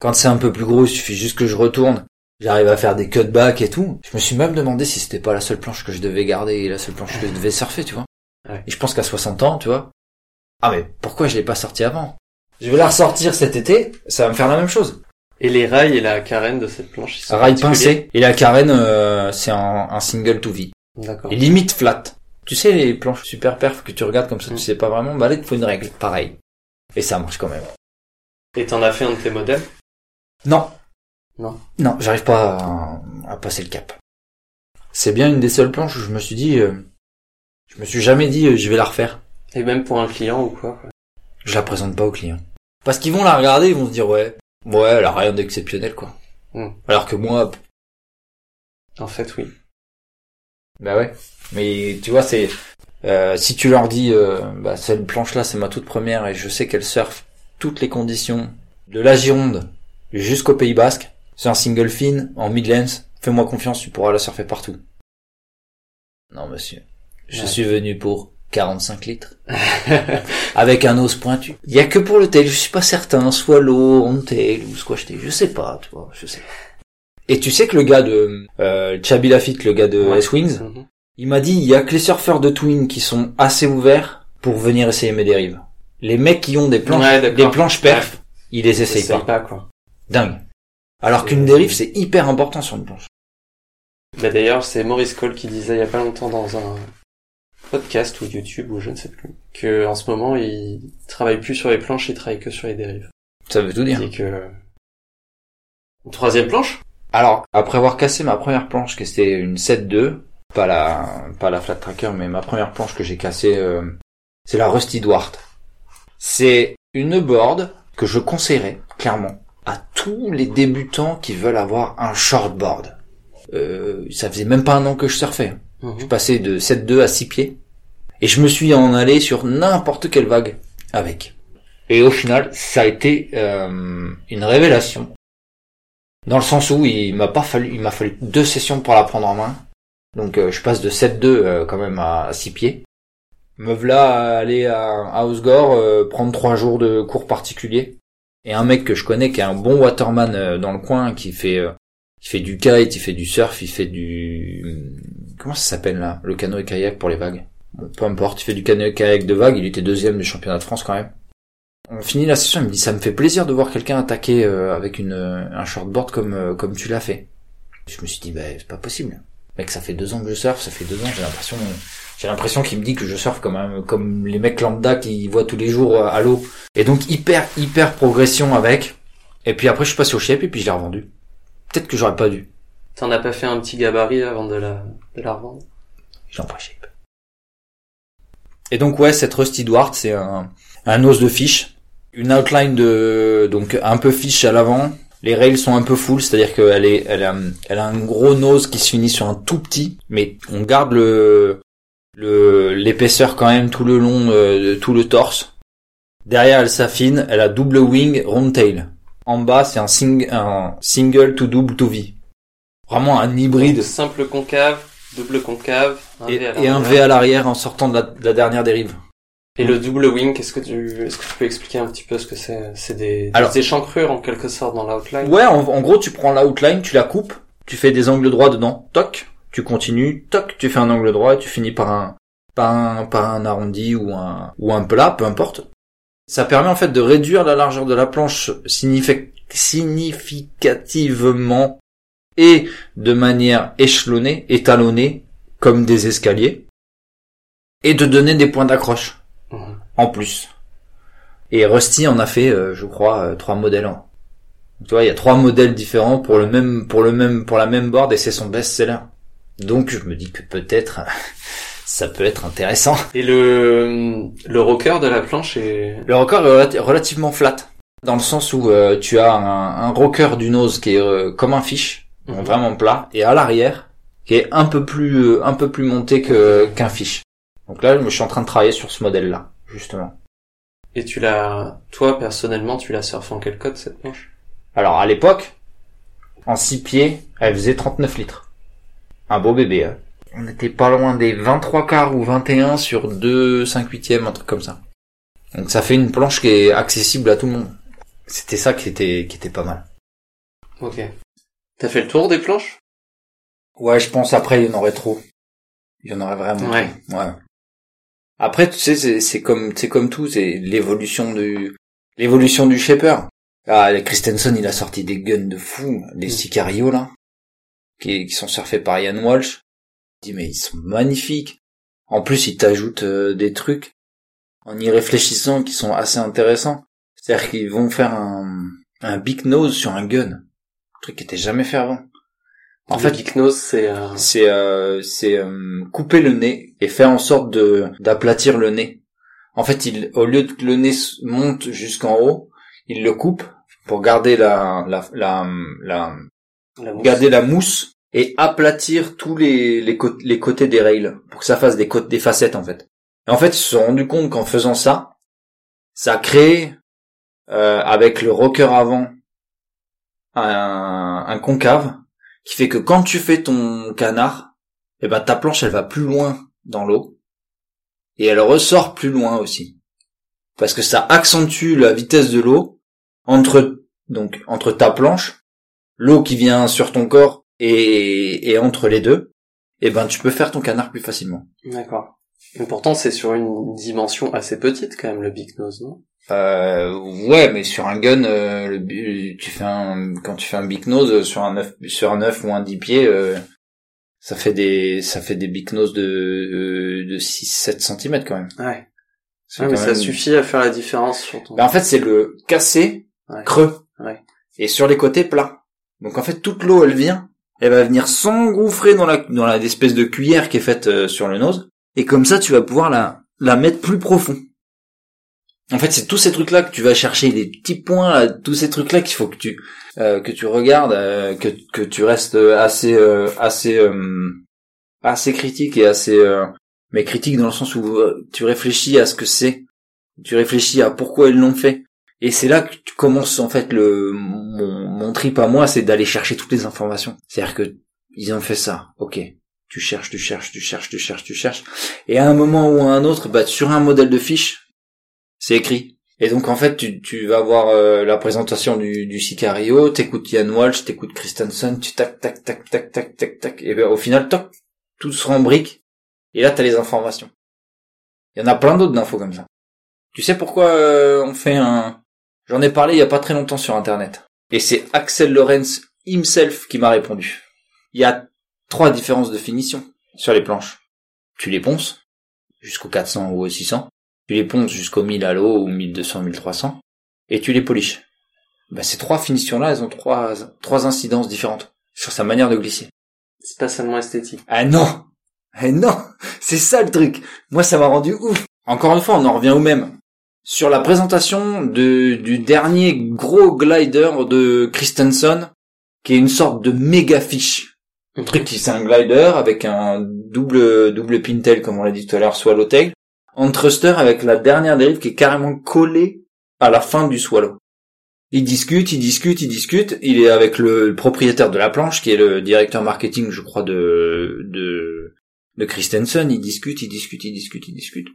Quand c'est un peu plus gros, il suffit juste que je retourne. J'arrive à faire des cutbacks et tout. Je me suis même demandé si c'était pas la seule planche que je devais garder et la seule planche que je devais surfer, tu vois. Et je pense qu'à 60 ans, tu vois. Ah mais pourquoi je l'ai pas sorti avant? Je vais la ressortir cet été, ça va me faire la même chose. Et les rails et la carène de cette planche, ils sont Rail pincé. Et la carène, euh, c'est un, un single to V. D'accord. Et limite flat. Tu sais, les planches super perf que tu regardes comme ça, Mm. tu sais pas vraiment, bah là, il te faut une règle. Pareil. Et ça marche quand même. Et t'en as fait un de tes modèles? Non. Non. Non, j'arrive pas à, à passer le cap. C'est bien une des seules planches où je me suis dit, euh, je me suis jamais dit, euh, je vais la refaire. Et même pour un client ou quoi? Quoi. Je la présente pas aux clients. Parce qu'ils vont la regarder, ils vont se dire, ouais, ouais, elle a rien d'exceptionnel, quoi. Mm. Alors que moi, En fait, oui. Bah ouais. Mais tu vois, c'est euh, si tu leur dis, euh, bah cette planche-là, c'est ma toute première et je sais qu'elle surfe toutes les conditions de la Gironde jusqu'au Pays Basque. C'est un single fin en Midlands. Fais-moi confiance, tu pourras la surfer partout. Non, monsieur. Je Ouais. suis venu pour 45 litres. Avec un os pointu. Il y a que pour le tail, je suis pas certain. Swallow, on tail ou squash tail, je sais pas, tu vois, je sais pas. Et tu sais que le gars de euh, Chabi Lafitte, le gars de Ouais. S-Wings, Mhm. il m'a dit, il y a que les surfeurs de Twin qui sont assez ouverts pour venir essayer mes dérives. Les mecs qui ont des planches, Ouais, des planches perf, ils les essayent Essaye pas. pas quoi. Dingue. Alors C'est- qu'une dérive, c'est hyper important sur une planche. Bah d'ailleurs, c'est Maurice Cole qui disait il y a pas longtemps dans un podcast ou YouTube ou je ne sais plus que en ce moment il travaille plus sur les planches, il travaille que sur les dérives. Ça veut tout dire. que une troisième planche? Alors, après avoir cassé ma première planche, qui était une 7-2, pas la, pas la flat tracker, mais ma première planche que j'ai cassée, euh, c'est la Rusty Dwart. C'est une board que je conseillerais, clairement, à tous les débutants qui veulent avoir un shortboard. Euh, ça faisait même pas un an que je surfais. Mhm. Je passais de 7-2 à 6 pieds. Et je me suis en allé sur n'importe quelle vague avec. Et au final, ça a été euh, une révélation. Dans le sens où il m'a pas fallu, il m'a fallu deux sessions pour la prendre en main. Donc euh, je passe de 7-2 euh, quand même à 6 pieds. Me voilà aller à, à Osgore, prendre trois jours de cours particuliers. Et un mec que je connais qui est un bon waterman dans le coin, qui fait qui fait du kite, il fait du surf, il fait du comment ça s'appelle là, le canoë kayak pour les vagues? Bon, peu importe, il fait du canoë kayak de vagues, il était deuxième du championnat de France quand même. On finit la session, il me dit ça me fait plaisir de voir quelqu'un attaquer euh, avec une euh, un shortboard comme euh, comme tu l'as fait. Je me suis dit bah c'est pas possible. Mec, ça fait deux ans que je surfe, ça fait deux ans, j'ai l'impression j'ai l'impression qu'il me dit que je surfe comme un, comme les mecs lambda qui voient tous les jours euh, à l'eau. Et donc hyper hyper progression avec. Et puis après je suis passé au shape et puis je l'ai revendu. Peut-être que j'aurais pas dû. T'en as pas fait un petit gabarit avant de la de la revendre? Je l'envoie shape. Et donc ouais, cette Rusty Dwart, c'est un, un os de fiche, une outline de donc un peu fiche à l'avant. Les rails sont un peu full, c'est-à-dire qu'elle est, elle a, elle a un gros nose qui se finit sur un tout petit, mais on garde le le l'épaisseur quand même tout le long euh, de tout le torse. Derrière, elle s'affine, elle a double wing, round tail. En bas, c'est un, sing, un single to double to V. Vraiment un hybride. Simple concave, double concave, un Et, V à et un. V à l'arrière en sortant de la, de la dernière dérive. Et le double wing, qu'est-ce que tu, est-ce que tu peux expliquer un petit peu ce que c'est? C'est des, Alors- des échancrures en quelque sorte dans l'outline? Ouais, en, en gros, tu prends l'outline, tu la coupes, tu fais des angles droits dedans, toc, tu continues, toc, tu fais un angle droit et tu finis par un, par un, par un arrondi ou un, ou un plat, peu importe. Ça permet en fait de réduire la largeur de la planche signifi- significativement et de manière échelonnée, étalonnée, comme des escaliers, et de donner des points d'accroche. Mhm. en plus. Et Rusty en a fait, euh, je crois, euh, trois modèles. en. Tu vois, il y a trois modèles différents pour le même, pour le même, pour la même board et c'est son best-seller. Donc je me dis que peut-être ça peut être intéressant. Et le, le rocker de la planche est, Le record est relati- relativement flat dans le sens où euh, tu as un, un rocker du nose qui est comme un fiche, Mhm. vraiment plat, et à l'arrière qui est un peu plus, euh, un peu plus monté que qu'un fiche. Donc là, je suis en train de travailler sur ce modèle-là, justement. et tu l'as, toi personnellement, tu l'as surfé en quel code cette planche Alors à l'époque, en 6 pieds, elle faisait 39 litres. Un beau bébé. hein. On était pas loin des 23 quarts ou 21 sur 2 5 huitièmes, un truc comme ça. Donc ça fait une planche qui est accessible à tout le monde. C'était ça qui était, qui était pas mal. Ok. T'as fait le tour des planches? Ouais, je pense après il y en aurait trop. Il y en aurait vraiment Ouais. trop. Ouais. Après, tu sais, c'est, c'est comme, c'est comme tout, c'est l'évolution du, l'évolution du shaper. Ah, Christensen, il a sorti des guns de fou, les Sicario, là, qui, qui sont surfés par Ian Walsh. Je dis, mais ils sont magnifiques. En plus, il t'ajoute euh, des trucs en y réfléchissant qui sont assez intéressants. C'est-à-dire qu'ils vont faire un, un big nose sur un gun. Truc qui était jamais fait avant. En fait, big nose, c'est euh... c'est euh, c'est euh, couper le nez et faire en sorte de d'aplatir le nez. En fait, il au lieu que le nez monte jusqu'en haut, il le coupe pour garder la la la, la, garder la mousse et aplatir tous les les, les côtés des rails pour que ça fasse des côtes des facettes en fait. Et en fait, ils se sont rendus compte qu'en faisant ça, ça crée euh, avec le rocker avant un, concave qui fait que quand tu fais ton canard, eh ben ta planche elle va plus loin dans l'eau et elle ressort plus loin aussi parce que ça accentue la vitesse de l'eau entre donc entre ta planche, l'eau qui vient sur ton corps et, et entre les deux, eh ben tu peux faire ton canard plus facilement. D'accord. Pourtant c'est sur une dimension assez petite quand même le big nose, non? Euh, ouais, mais sur un gun, euh, le, tu fais un, quand tu fais un big nose sur un 9, sur un 9 ou un 10 pieds, euh, ça fait des, ça fait des big nose de, de 6-7 cm quand même. Ouais. mais ça suffit à faire la différence sur ton... Ben, en fait, c'est le cassé, creux. Ouais. Et sur les côtés, plat. Donc en fait, toute l'eau, elle vient, elle va venir s'engouffrer dans la, dans la espèce de cuillère qui est faite euh, sur le nose. Et comme ça, tu vas pouvoir la, la mettre plus profond. En fait, c'est tous ces trucs-là que tu vas chercher, des petits points, tous ces trucs-là qu'il faut que tu euh, que tu regardes, euh, que que tu restes assez euh, assez assez critique et assez mais critique dans le sens où tu réfléchis à ce que c'est, tu réfléchis à pourquoi ils l'ont fait. Et c'est là que tu commences en fait le mon, mon trip à moi, c'est d'aller chercher toutes les informations. C'est-à-dire que ils ont fait ça, ok. Tu cherches, tu cherches, tu cherches, tu cherches, tu cherches. Et à un moment ou à un autre, bah sur un modèle de fiche, c'est écrit. Et donc en fait, tu, vas voir euh, la présentation du, du Sicario, t'écoutes Ian Walsh, t'écoutes Christensen, tu tac tac tac tac tac tac tac, et ben au final, toc, tout se rend brique. Et là, t'as les informations. Il y en a plein d'autres d'infos comme ça. Tu sais pourquoi euh, on fait un... J'en ai parlé il y a pas très longtemps sur Internet. Et c'est Axel Lorenz himself qui m'a répondu. Il y a trois différences de finition sur les planches. Tu les ponces jusqu'au 400 ou au 600 tu les ponces jusqu'au 1000 à l'eau ou 1200, 1300, et tu les poliches. Bah, ces trois finitions-là, elles ont trois, trois incidences différentes sur sa manière de glisser. C'est pas seulement esthétique. Ah non! Eh non! C'est ça le truc! Moi, ça m'a rendu ouf! Encore une fois, on en revient au même. Sur la présentation de, du dernier gros glider de Christensen, qui est une sorte de méga fiche. Un truc qui c'est un glider avec un double double pintail comme on l'a dit tout à l'heure, swallowtail, en thruster avec la dernière dérive qui est carrément collée à la fin du swallow. Il discute, il discute, il discute. Il est avec le, propriétaire de la planche, qui est le directeur marketing, je crois, de, de, de Christensen. Il discute, il discute, il discute, il discute.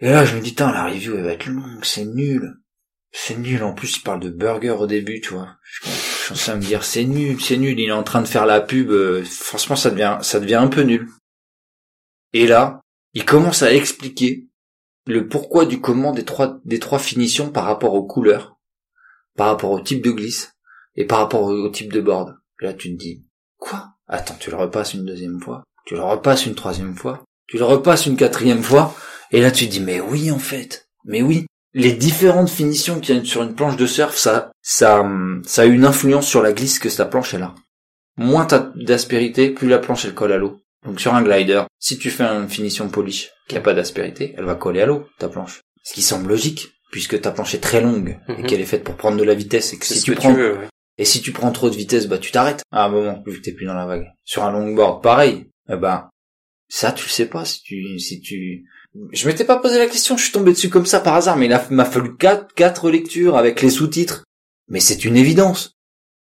Et là, je me dis, la review, elle va être longue, c'est nul. C'est nul. En plus, il parle de burger au début, tu vois. Je suis de me dire, c'est nul, c'est nul. Il est en train de faire la pub. Euh, franchement, ça devient, ça devient un peu nul. Et là, il commence à expliquer le pourquoi du comment des trois, des trois finitions par rapport aux couleurs, par rapport au type de glisse et par rapport au, type de board. Là, tu te dis, quoi? Attends, tu le repasses une deuxième fois, tu le repasses une troisième fois, tu le repasses une quatrième fois, et là, tu te dis, mais oui, en fait, mais oui. Les différentes finitions qu'il y a sur une planche de surf, ça, ça, ça a une influence sur la glisse que ta planche est là. Moins t'as d'aspérité, plus la planche elle colle à l'eau. Donc sur un glider, si tu fais une finition polish qui a pas d'aspérité, elle va coller à l'eau, ta planche. Ce qui semble logique, puisque ta planche est très longue et mhm. qu'elle est faite pour prendre de la vitesse et que si tu prends et si tu prends trop de vitesse, bah tu t'arrêtes à un moment vu que t'es plus dans la vague. Sur un longboard, pareil. Eh ben ça tu le sais pas si tu si tu je m'étais pas posé la question, je suis tombé dessus comme ça par hasard, mais il m'a fallu quatre, quatre lectures avec les sous-titres. Mais c'est une évidence.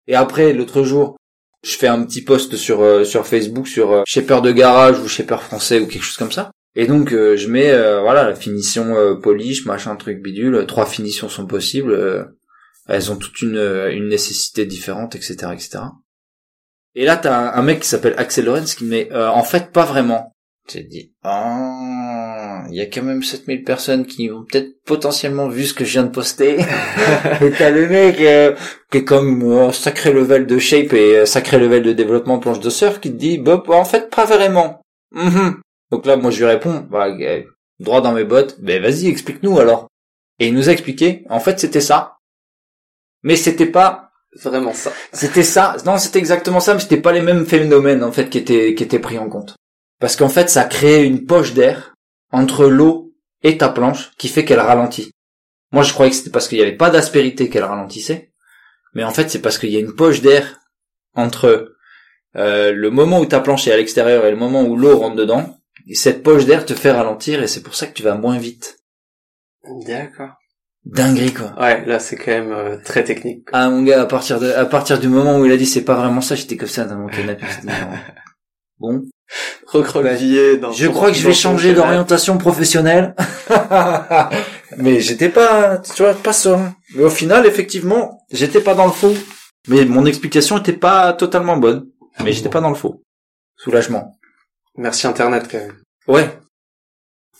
Et après, l'autre jour, je fais un petit post sur euh, sur Facebook sur euh, Shaper de garage ou Shaper français ou quelque chose comme ça. Et donc euh, je mets voilà la finition polish, machin truc bidule, trois finitions sont possibles, elles ont toute une une nécessité différente, etc., etc. Et là t'as un, mec qui s'appelle Axel Lorenz qui me met en fait pas vraiment. J'ai dit ah il y a quand même 7000 personnes qui ont peut-être potentiellement vu ce que je viens de poster. et t'as le mec euh, qui est comme euh, sacré level de shape et euh, sacré level de développement planche de surf qui te dit, bah, en fait, pas vraiment. Mhm. Donc là, moi, je lui réponds, bah, euh, droit dans mes bottes, ben vas-y, explique-nous alors. Et il nous a expliqué, en fait, c'était ça. Mais c'était pas Vraiment ça. c'était ça. Non, c'était exactement ça, mais c'était pas les mêmes phénomènes en fait qui étaient qui étaient pris en compte. Parce qu'en fait, ça crée une poche d'air entre l'eau et ta planche qui fait qu'elle ralentit. Moi, je croyais que c'était parce qu'il n'y avait pas d'aspérité qu'elle ralentissait, mais en fait, c'est parce qu'il y a une poche d'air entre euh, le moment où ta planche est à l'extérieur et le moment où l'eau rentre dedans. Et cette poche d'air te fait ralentir et c'est pour ça que tu vas moins vite. D'accord. Dinguerie quoi. Ouais, là c'est quand même euh, très technique. quoi. Ah mon gars, à partir de à partir du moment où il a dit c'est pas vraiment ça, j'étais comme ça dans mon canapé. Bon, Recroquevillé dans je crois que je vais changer d'orientation professionnelle. Mais j'étais pas, tu vois, pas ça. Mais au final, effectivement, j'étais pas dans le faux. Mais mon explication était pas totalement bonne. Mais j'étais pas dans le faux. Soulagement. Merci Internet quand même. Ouais.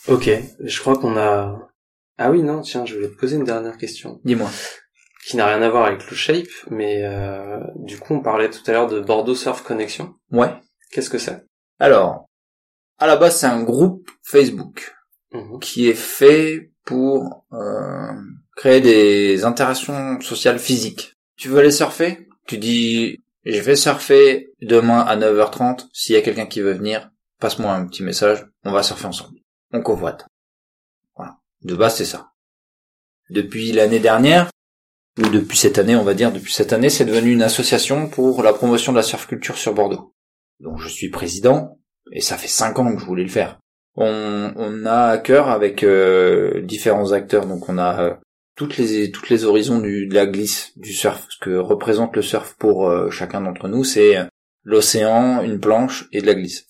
Ok, je crois qu'on a... Ah oui, non, tiens, je voulais te poser une dernière question, Dis-moi. qui n'a rien à voir avec le shape, mais euh, du coup on parlait tout à l'heure de Bordeaux Surf Connection. Ouais. Qu'est-ce que c'est? Alors, à la base, c'est un groupe Facebook Mhm. qui est fait pour euh, créer des interactions sociales physiques. Tu veux aller surfer? Tu dis, je vais surfer demain à 9h30. S'il y a quelqu'un qui veut venir, passe-moi un petit message, on va surfer ensemble. On convoite. Voilà. De base, c'est ça. Depuis l'année dernière, ou depuis cette année, on va dire, depuis cette année, c'est devenu une association pour la promotion de la surf culture sur Bordeaux. Donc je suis président, et ça fait cinq ans que je voulais le faire on, on a à cœur avec euh, différents acteurs. Donc on a euh, toutes les toutes les horizons du, de la glisse, du surf. Ce que représente le surf pour euh, chacun d'entre nous, c'est euh, l'océan, une planche et de la glisse.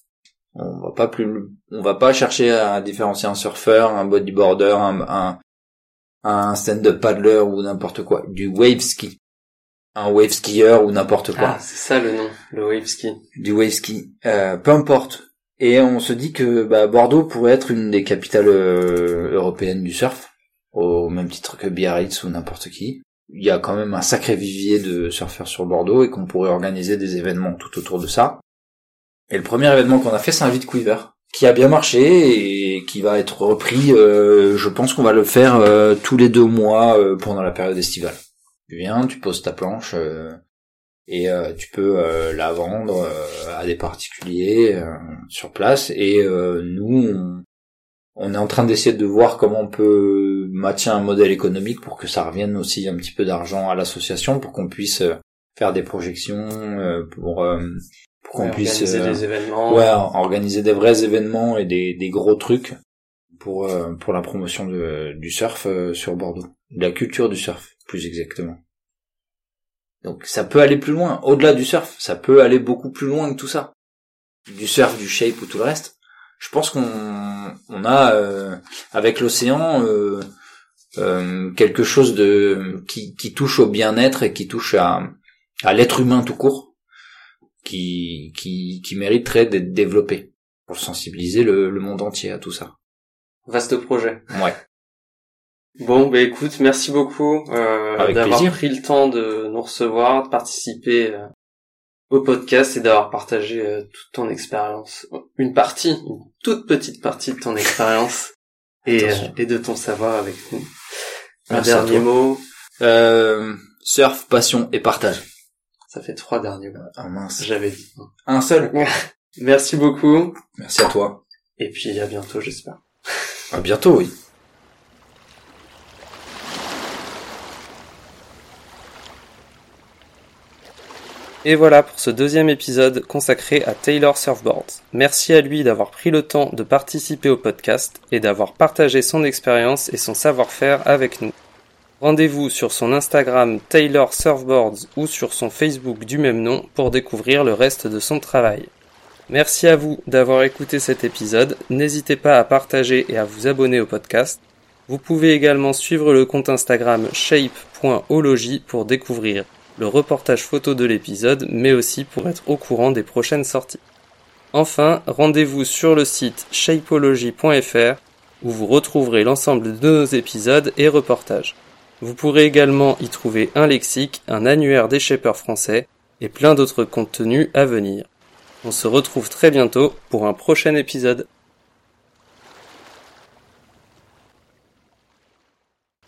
On va pas plus, on va pas chercher à différencier un surfeur, un bodyboarder, un, un, un stand-up paddler ou n'importe quoi, du wave ski, un wave skier ou n'importe quoi Ah, c'est ça le nom, le wave ski. du wave ski, euh, peu importe. Et on se dit que bah, Bordeaux pourrait être une des capitales euh, européennes du surf, au même titre que Biarritz ou n'importe qui. Il y a quand même un sacré vivier de surfeurs sur Bordeaux et qu'on pourrait organiser des événements tout autour de ça. Et le premier événement qu'on a fait, c'est un vide quiver qui a bien marché et qui va être repris. euh, je pense qu'on va le faire euh, tous les deux mois euh, pendant la période estivale. Tu viens, tu poses ta planche. euh, et euh, tu peux euh, la vendre euh, à des particuliers euh, sur place et euh, nous on, on est en train d'essayer de voir comment on peut matcher un modèle économique pour que ça revienne aussi un petit peu d'argent à l'association pour qu'on puisse faire des projections euh, pour euh, pour qu'on Ouais, puisse organiser euh, des événements. ouais organiser des vrais événements et des, des gros trucs pour euh, pour la promotion de, du surf euh, sur Bordeaux de la culture du surf plus exactement donc ça peut aller plus loin, au-delà du surf, ça peut aller beaucoup plus loin que tout ça. Du surf, du shape ou tout le reste. Je pense qu'on on a euh, avec l'océan euh, euh, quelque chose de qui, qui touche au bien-être et qui touche à, à l'être humain tout court, qui qui, qui mériterait d'être développé pour sensibiliser le, le monde entier à tout ça. Vaste projet. Ouais. Bon, bah écoute, merci beaucoup euh, d'avoir pris le temps de nous recevoir, de participer euh, au podcast et d'avoir partagé euh, toute ton expérience. Une partie, une toute petite partie de ton expérience et, euh, et de ton savoir avec nous. Un Merci dernier mot, Euh, surf, passion et partage. ça fait trois derniers mots, Ah mince. j'avais dit. Un seul. Merci beaucoup Merci à toi. et puis à bientôt j'espère. À bientôt, oui. Et voilà pour ce deuxième épisode consacré à Taylor Surfboards. Merci à lui d'avoir pris le temps de participer au podcast et d'avoir partagé son expérience et son savoir-faire avec nous. Rendez-vous sur son Instagram Taylor Surfboards ou sur son Facebook du même nom pour découvrir le reste de son travail. Merci à vous d'avoir écouté cet épisode. N'hésitez pas à partager et à vous abonner au podcast. Vous pouvez également suivre le compte Instagram shape.ology pour découvrir le reportage photo de l'épisode, mais aussi pour être au courant des prochaines sorties. Enfin, rendez-vous sur le site shapeology.fr où vous retrouverez l'ensemble de nos épisodes et reportages. Vous pourrez également y trouver un lexique, un annuaire des shapers français et plein d'autres contenus à venir. On se retrouve très bientôt pour un prochain épisode.